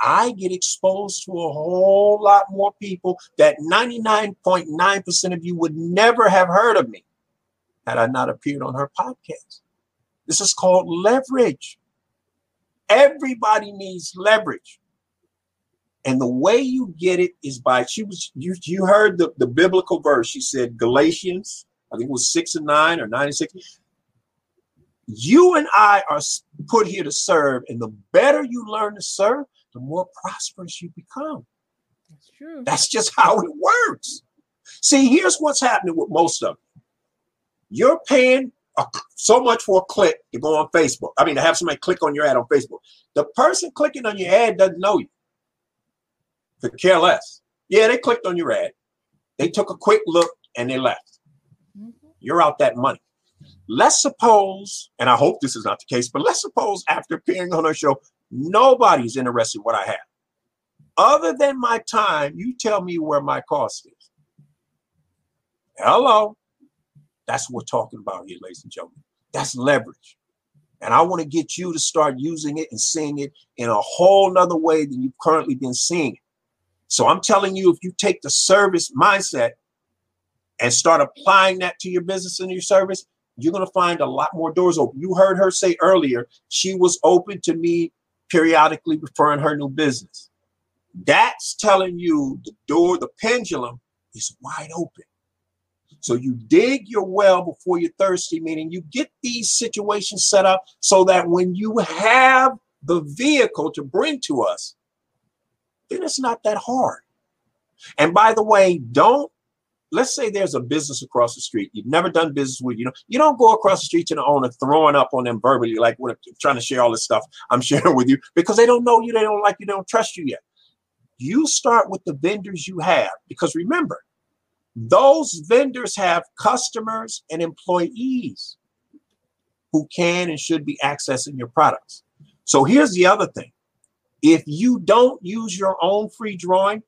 I get exposed to a whole lot more people that 99.9% of you would never have heard of me had I not appeared on her podcast. This is called leverage. Everybody needs leverage. And the way you get it is by she was you you heard the, the biblical verse. She said Galatians, I think it was six and nine or nine and six. You and I are put here to serve, and the better you learn to serve, the more prosperous you become. That's true. That's just how it works. See, here's what's happening with most of you. You're paying a, so much for a click to go on Facebook. I mean, to have somebody click on your ad on Facebook. The person clicking on your ad doesn't know you. Could care less. Yeah, they clicked on your ad. They took a quick look and they left. Mm-hmm. You're out that money. Let's suppose, and I hope this is not the case, but let's suppose after appearing on our show, nobody's interested in what I have. Other than my time, you tell me where my cost is. Hello. That's what we're talking about here, ladies and gentlemen. That's leverage. And I want to get you to start using it and seeing it in a whole nother way than you've currently been seeing it. So I'm telling you, if you take the service mindset and start applying that to your business and your service, you're going to find a lot more doors open. You heard her say earlier, she was open to me periodically referring her new business. That's telling you the door, the pendulum is wide open. So you dig your well before you're thirsty, meaning you get these situations set up so that when you have the vehicle to bring to us, then it's not that hard. And by the way, don't let's say there's a business across the street you've never done business with you know you don't go across the street to the owner throwing up on them verbally like what trying to share all this stuff i'm sharing with you because they don't know you they don't like you they don't trust you yet you start with the vendors you have because remember those vendors have customers and employees who can and should be accessing your products. So here's the other thing if you don't use your own free drawing,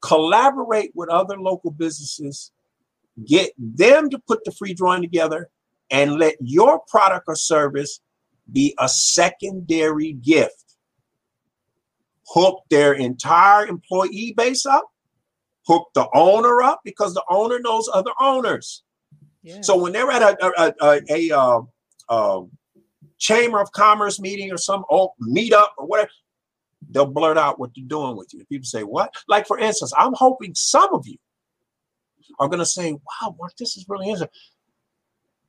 collaborate with other local businesses, get them to put the free drawing together, and let your product or service be a secondary gift hook their entire employee base up, hook the owner up because the owner knows other owners. Yeah. So when they're at a a, a, a, uh, uh, chamber of commerce meeting or some old meetup or whatever, they'll blurt out what they're doing with you. People say, "What?" Like for instance, I'm hoping some of you are going to say, "Wow, Mark, this is really interesting."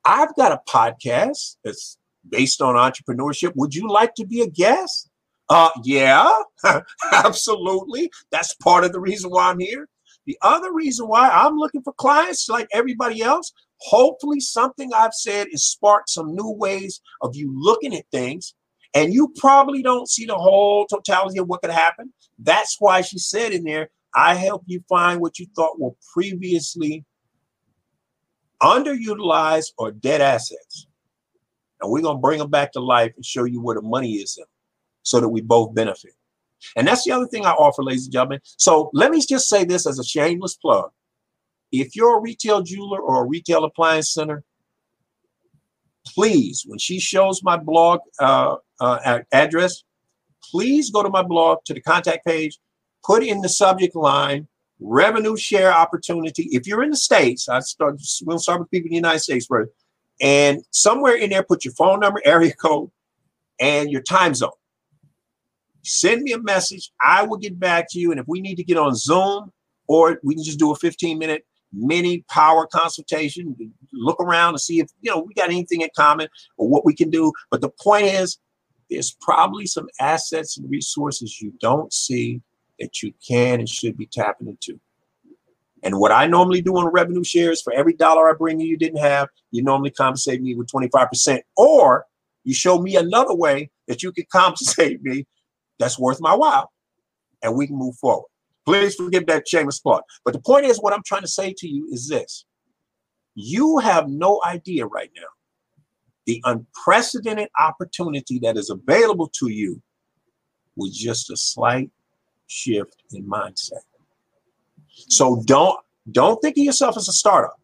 I've got a podcast that's based on entrepreneurship. Would you like to be a guest? Uh, yeah, absolutely. That's part of the reason why I'm here. The other reason why I'm looking for clients like everybody else, hopefully something I've said is sparked some new ways of you looking at things. And you probably don't see the whole totality of what could happen. That's why she said in there, I help you find what you thought were previously underutilized or dead assets. And we're going to bring them back to life and show you where the money is in so that we both benefit. And that's the other thing I offer, ladies and gentlemen. So let me just say this as a shameless plug. If you're a retail jeweler or a retail appliance center, please, when she shows my blog uh, uh, address, please go to my blog to the contact page, put in the subject line revenue share opportunity. If you're in the States, I start, we'll start with people in the United States first. And somewhere in there, put your phone number, area code, and your time zone. Send me a message. I will get back to you. And if we need to get on Zoom or we can just do a 15 minute mini power consultation, look around and see if you know we got anything in common or what we can do. But the point is, there's probably some assets and resources you don't see that you can and should be tapping into. And what I normally do on revenue shares for every dollar I bring you you didn't have, you normally compensate me with 25%. Or you show me another way that you can compensate me that's worth my while, and we can move forward. Please forgive that shameless plug. But the point is, what I'm trying to say to you is this you have no idea right now the unprecedented opportunity that is available to you with just a slight shift in mindset. So don't don't think of yourself as a startup,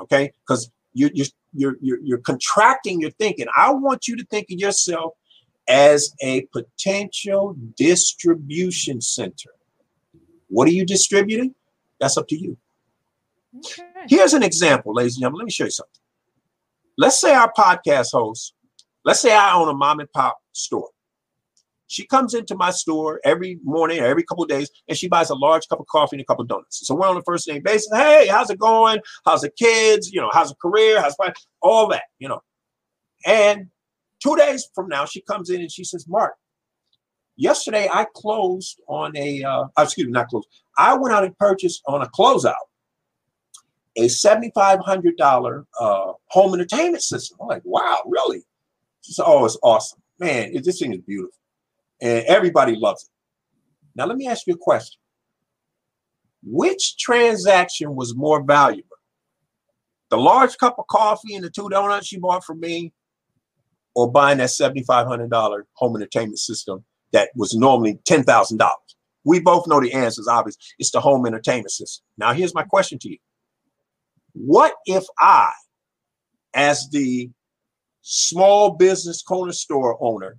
okay? Because you, you're you're you're you're contracting your thinking. I want you to think of yourself as a potential distribution center. What are you distributing? That's up to you. Okay. Here's an example, ladies and gentlemen. Let me show you something. Let's say our podcast host, let's say I own a mom and pop store. She comes into my store every morning or every couple of days and she buys a large cup of coffee and a couple of donuts. So we're on the first name basis. Hey, how's it going? How's the kids? You know, how's the career? How's all that, you know. And two days from now, she comes in and she says, Mark, yesterday I closed on a, uh, excuse me, not closed. I went out and purchased on a closeout a $7,500 uh, home entertainment system. I'm like, wow, really? She said, oh, it's awesome. Man, it, this thing is beautiful. And everybody loves it. Now, let me ask you a question. Which transaction was more valuable? The large cup of coffee and the two donuts you bought for me, or buying that $7,500 home entertainment system that was normally $10,000? We both know the answer is obvious. It's the home entertainment system. Now, here's my question to you what if I, as the small business corner store owner,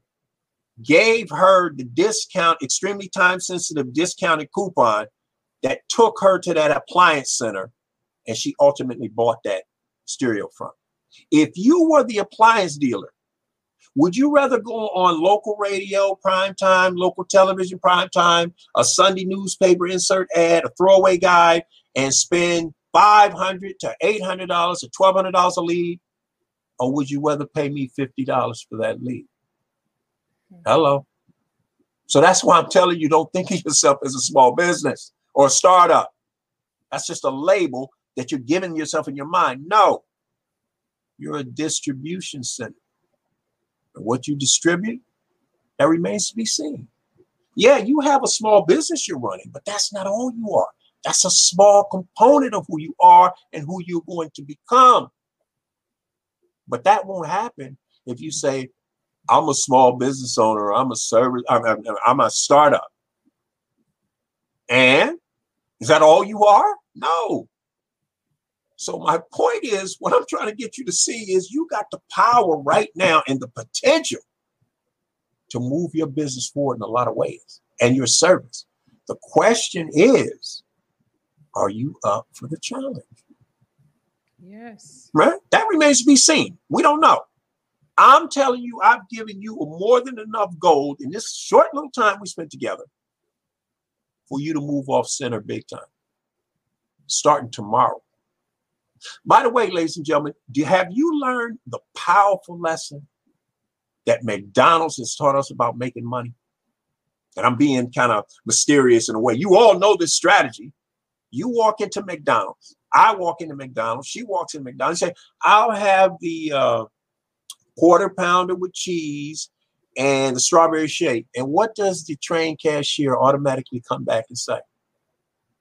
gave her the discount, extremely time sensitive discounted coupon that took her to that appliance center and she ultimately bought that stereo from? If you were the appliance dealer, would you rather go on local radio, prime time, local television, prime time, a Sunday newspaper insert ad, a throwaway guide, and spend 500 to $800 to $1,200 a lead? Or would you rather pay me $50 for that lead? Hmm. Hello. So that's why I'm telling you don't think of yourself as a small business or a startup. That's just a label that you're giving yourself in your mind. No, you're a distribution center. What you distribute, that remains to be seen. Yeah, you have a small business you're running, but that's not all you are. That's a small component of who you are and who you're going to become. But that won't happen if you say, I'm a small business owner, I'm a service, I'm, I'm, I'm a startup. And is that all you are? No. So my point is, what I'm trying to get you to see is you got the power right now and the potential to move your business forward in a lot of ways and your service. The question is, are you up for the challenge? Yes. Right? That remains to be seen. We don't know. I'm telling you, I've given you more than enough gold in this short little time we spent together for you to move off center big time, starting tomorrow. By the way, ladies and gentlemen, do have you learned the powerful lesson that McDonald's has taught us about making money? And I'm being kind of mysterious in a way. You all know this strategy. You walk into McDonald's. I walk into McDonald's. She walks into McDonald's. And say, I'll have the uh, quarter pounder with cheese and the strawberry shake. And what does the train cashier automatically come back and say?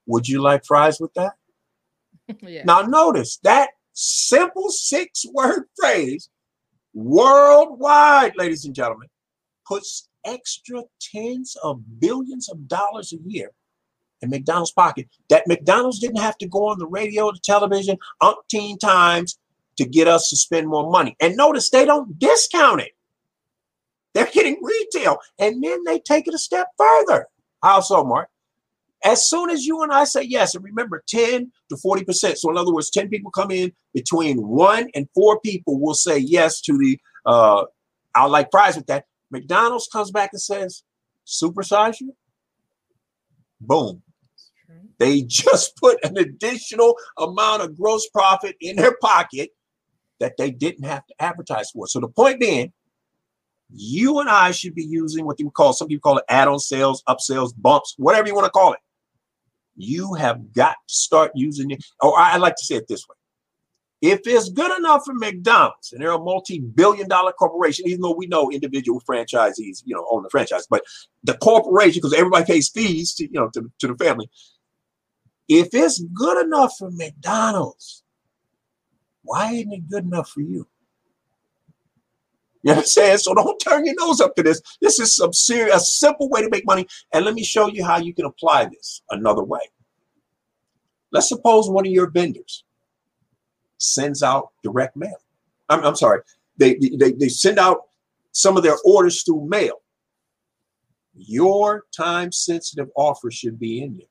Would you like fries with that? yeah. Now, notice that simple six word phrase worldwide, ladies and gentlemen, puts extra tens of billions of dollars a year in McDonald's pocket that McDonald's didn't have to go on the radio, the television, umpteen times to get us to spend more money. And notice they don't discount it. They're getting retail. And then they take it a step further. How so, Mark? As soon as you and I say yes, and remember 10 to 40%. So, in other words, 10 people come in, between one and four people will say yes to the, uh, I'll like fries with that. McDonald's comes back and says, supersize you. Boom. They just put an additional amount of gross profit in their pocket that they didn't have to advertise for. So the point being, you and I should be using what you call some people call it add-on sales, upsells, bumps, whatever you want to call it. You have got to start using it. Or I like to say it this way. If it's good enough for McDonald's, and they're a multi-billion dollar corporation, even though we know individual franchisees, you know, own the franchise, but the corporation, because everybody pays fees to, you know, to, to the family, if it's good enough for McDonald's, why isn't it good enough for you? You know what I'm saying? So don't turn your nose up to this. This is some serious, a simple way to make money. And let me show you how you can apply this another way. Let's suppose one of your vendors sends out direct mail. I'm, I'm sorry, they, they, they send out some of their orders through mail. Your time sensitive offer should be in there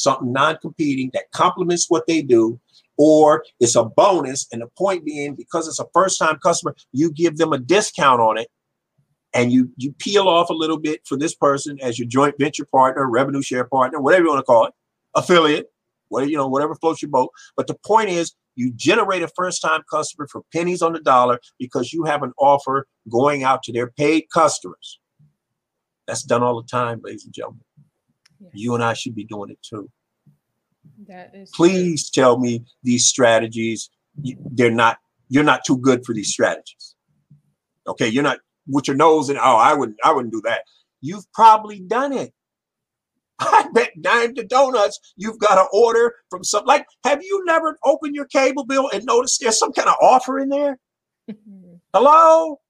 something non-competing that complements what they do, or it's a bonus. And the point being, because it's a first-time customer, you give them a discount on it and you you peel off a little bit for this person as your joint venture partner, revenue share partner, whatever you want to call it, affiliate, whatever you know, whatever floats your boat. But the point is, you generate a first-time customer for pennies on the dollar because you have an offer going out to their paid customers. That's done all the time, ladies and gentlemen. Yes. You and I should be doing it too. That is Please true. tell me these strategies. They're not. You're not too good for these strategies. Okay, you're not with your nose and oh, I wouldn't. I wouldn't do that. You've probably done it. I bet dime to donuts you've got an order from some like have you never opened your cable bill and noticed there's some kind of offer in there? Hello?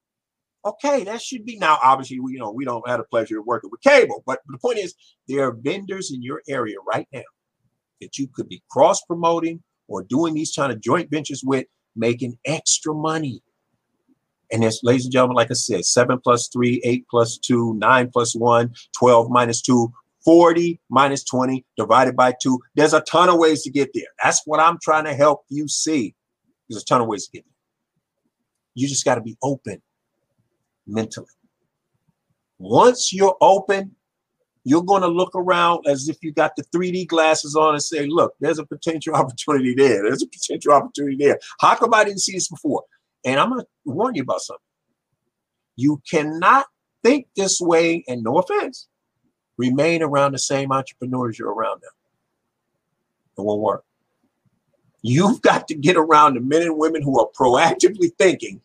Okay, that should be now. Obviously, we you know we don't have the pleasure of working with cable, but the point is there are vendors in your area right now that you could be cross promoting or doing these kind of joint ventures with, making extra money. And it's, ladies and gentlemen, like I said, seven plus three, eight plus two, nine plus one, 12 minus two, 40 minus 20 divided by two. There's a ton of ways to get there. That's what I'm trying to help you see. There's a ton of ways to get there. You just got to be open mentally. Once you're open, you're going to look around as if you got the 3D glasses on and say, look, there's a potential opportunity there. There's a potential opportunity there. How come I didn't see this before? And I'm going to warn you about something. You cannot think this way, and no offense, remain around the same entrepreneurs you're around now. It won't work. You've got to get around the men and women who are proactively thinking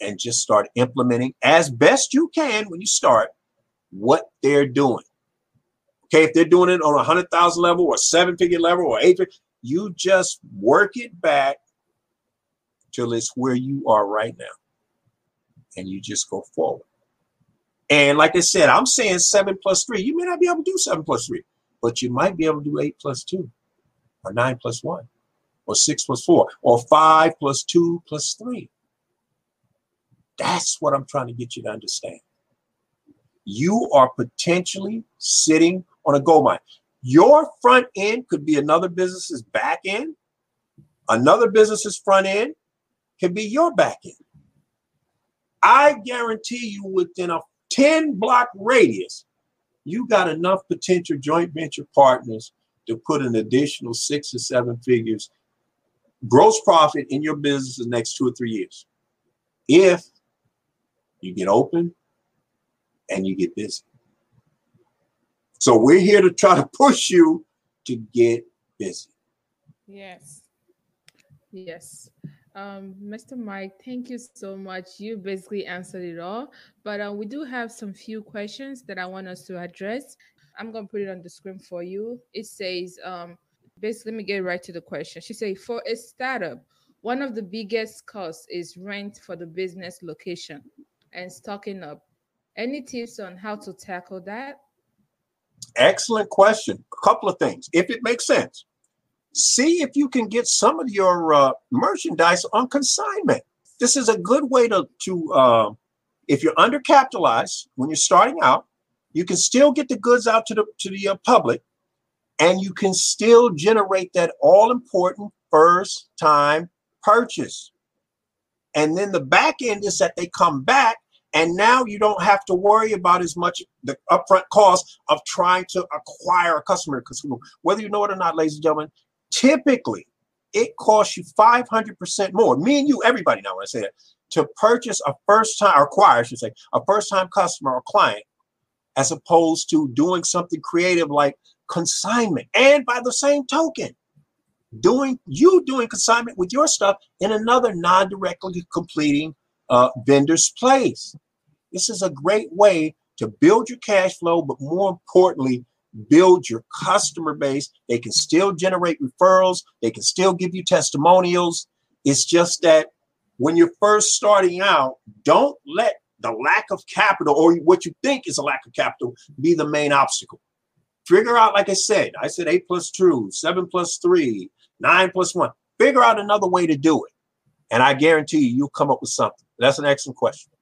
and just start implementing as best you can when you start what they're doing. Okay, if they're doing it on a hundred thousand level or seven figure level or eight, you just work it back till it's where you are right now, and you just go forward. And like I said, I'm saying seven plus three. You may not be able to do seven plus three, but you might be able to do eight plus two, or nine plus one, or six plus four, or five plus two plus three. That's what I'm trying to get you to understand. You are potentially sitting on a gold mine. Your front end could be another business's back end. Another business's front end can be your back end. I guarantee you within a 10 block radius, you got enough potential joint venture partners to put an additional six or seven figures gross profit in your business in the next two or three years. If you get open and you get busy. So we're here to try to push you to get busy. Yes. Yes. Um, Mr. Mike, thank you so much. You basically answered it all, but uh, we do have some few questions that I want us to address. I'm gonna put it on the screen for you. It says, um, basically, let me get right to the question. She said, for a startup, one of the biggest costs is rent for the business location and stocking up. Any tips on how to tackle that? Excellent question. A couple of things, if it makes sense. See if you can get some of your uh, merchandise on consignment. This is a good way to to uh, if you're undercapitalized when you're starting out, you can still get the goods out to the to the uh, public, and you can still generate that all important first time purchase. And then the back end is that they come back and now you don't have to worry about as much the upfront cost of trying to acquire a customer. Because whether you know it or not, ladies and gentlemen, typically it costs you 500% more. Me and you, everybody now, when I say that, to purchase a first time, or acquire, I should say, a first time customer or client, as opposed to doing something creative like consignment. And by the same token, doing you doing consignment with your stuff in another non-directly completing uh, vendor's place. This is a great way to build your cash flow, but more importantly, build your customer base. They can still generate referrals, they can still give you testimonials. It's just that when you're first starting out, don't let the lack of capital or what you think is a lack of capital be the main obstacle. Figure out, like I said, I said eight plus two, seven plus three, nine plus one. Figure out another way to do it. And I guarantee you, you'll come up with something. That's an excellent question.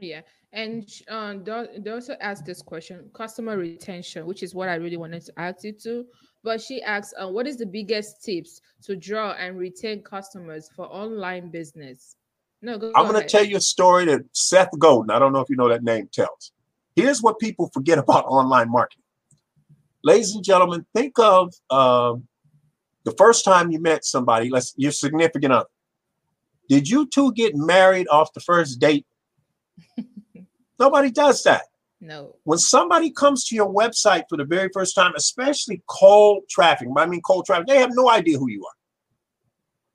Yeah. And um, they also asked this question customer retention, which is what I really wanted to ask you to. But she asks, uh, what is the biggest tips to draw and retain customers for online business? No, go, I'm going to tell you a story that Seth Godin, I don't know if you know that name, tells. Here's what people forget about online marketing. Ladies and gentlemen, think of uh, the first time you met somebody, let's your significant other. Did you two get married off the first date? Nobody does that. No. When somebody comes to your website for the very first time, especially cold traffic, I mean cold traffic, they have no idea who you are.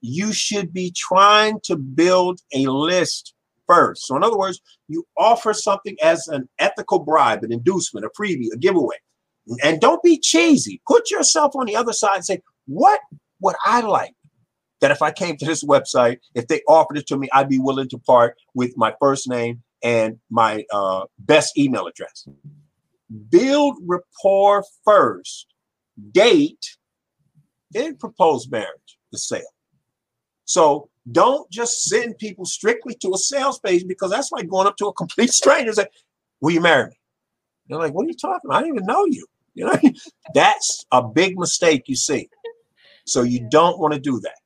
You should be trying to build a list first. So, in other words, you offer something as an ethical bribe, an inducement, a freebie, a giveaway. And don't be cheesy. Put yourself on the other side and say, what would I like that if I came to this website, if they offered it to me, I'd be willing to part with my first name and my uh, best email address. Build rapport first, date, then propose marriage, the sale. So don't just send people strictly to a sales page because that's like going up to a complete stranger and say, Will you marry me? They're like, What are you talking about? I don't even know you. You know, that's a big mistake you see. So you don't want to do that.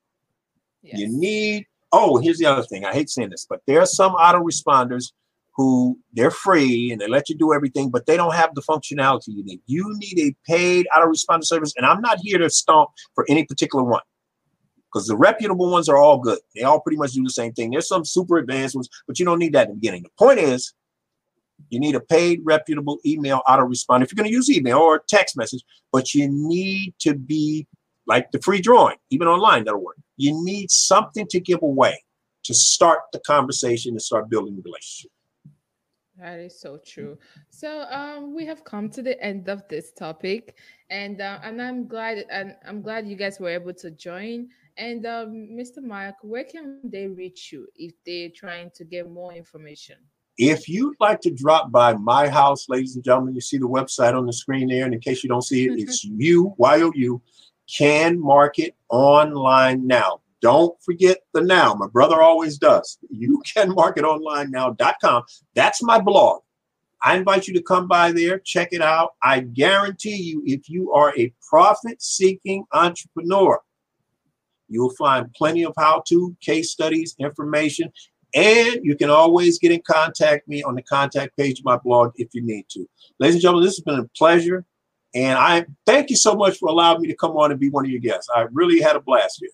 Yes. You need, oh, here's the other thing. I hate saying this, but there are some autoresponders who they're free and they let you do everything, but they don't have the functionality you need. You need a paid autoresponder service. And I'm not here to stomp for any particular one because the reputable ones are all good. They all pretty much do the same thing. There's some super advanced ones, but you don't need that in the beginning. The point is, you need a paid, reputable email autoresponder if you're going to use email or text message, but you need to be like the free drawing, even online, that'll work. You need something to give away to start the conversation and start building the relationship. That is so true. So um, we have come to the end of this topic, and uh, and I'm glad and I'm glad you guys were able to join. And um, Mr. Mike, where can they reach you if they're trying to get more information? If you'd like to drop by my house, ladies and gentlemen, you see the website on the screen there. And in case you don't see it, it's you, Y O U, can market online now. Don't forget the now. My brother always does. You can market online now.com. That's my blog. I invite you to come by there, check it out. I guarantee you, if you are a profit seeking entrepreneur, You'll find plenty of how to, case studies, information, and you can always get in contact me on the contact page of my blog if you need to. Ladies and gentlemen, this has been a pleasure. And I thank you so much for allowing me to come on and be one of your guests. I really had a blast here.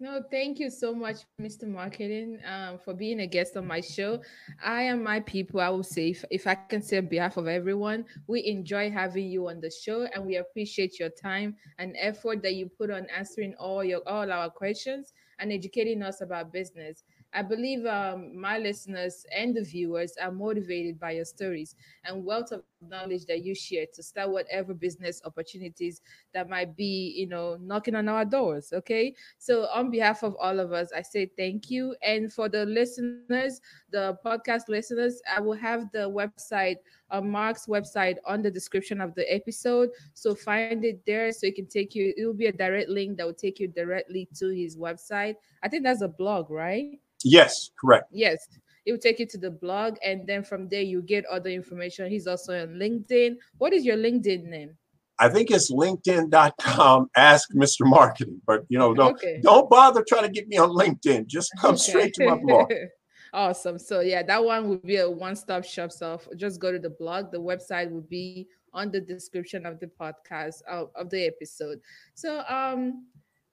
No, thank you so much, Mr. Marketing, um, for being a guest on my show. I am my people. I will say, if, if I can say on behalf of everyone, we enjoy having you on the show, and we appreciate your time and effort that you put on answering all your all our questions and educating us about business. I believe um, my listeners and the viewers are motivated by your stories and wealth of knowledge that you share to start whatever business opportunities that might be, you know, knocking on our doors. Okay. So, on behalf of all of us, I say thank you. And for the listeners, the podcast listeners, I will have the website, uh, Mark's website, on the description of the episode. So, find it there so it can take you, it will be a direct link that will take you directly to his website. I think that's a blog, right? Yes, correct. Yes. It will take you to the blog, and then from there you get other information. He's also on LinkedIn. What is your LinkedIn name? I think it's LinkedIn.com. Ask Mr. Marketing, but you know, don't okay. don't bother trying to get me on LinkedIn. Just come okay. straight to my blog. awesome. So yeah, that one would be a one-stop shop. So just go to the blog. The website will be on the description of the podcast of, of the episode. So um,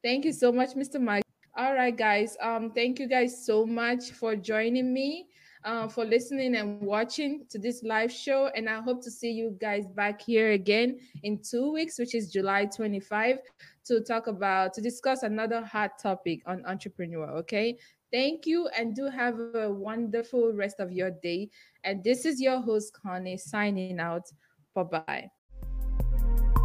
thank you so much, Mr. Mike. All right, guys. Um, thank you guys so much for joining me, uh, for listening and watching to this live show. And I hope to see you guys back here again in two weeks, which is July 25, to talk about to discuss another hot topic on entrepreneur. Okay. Thank you and do have a wonderful rest of your day. And this is your host, Connie, signing out. Bye bye.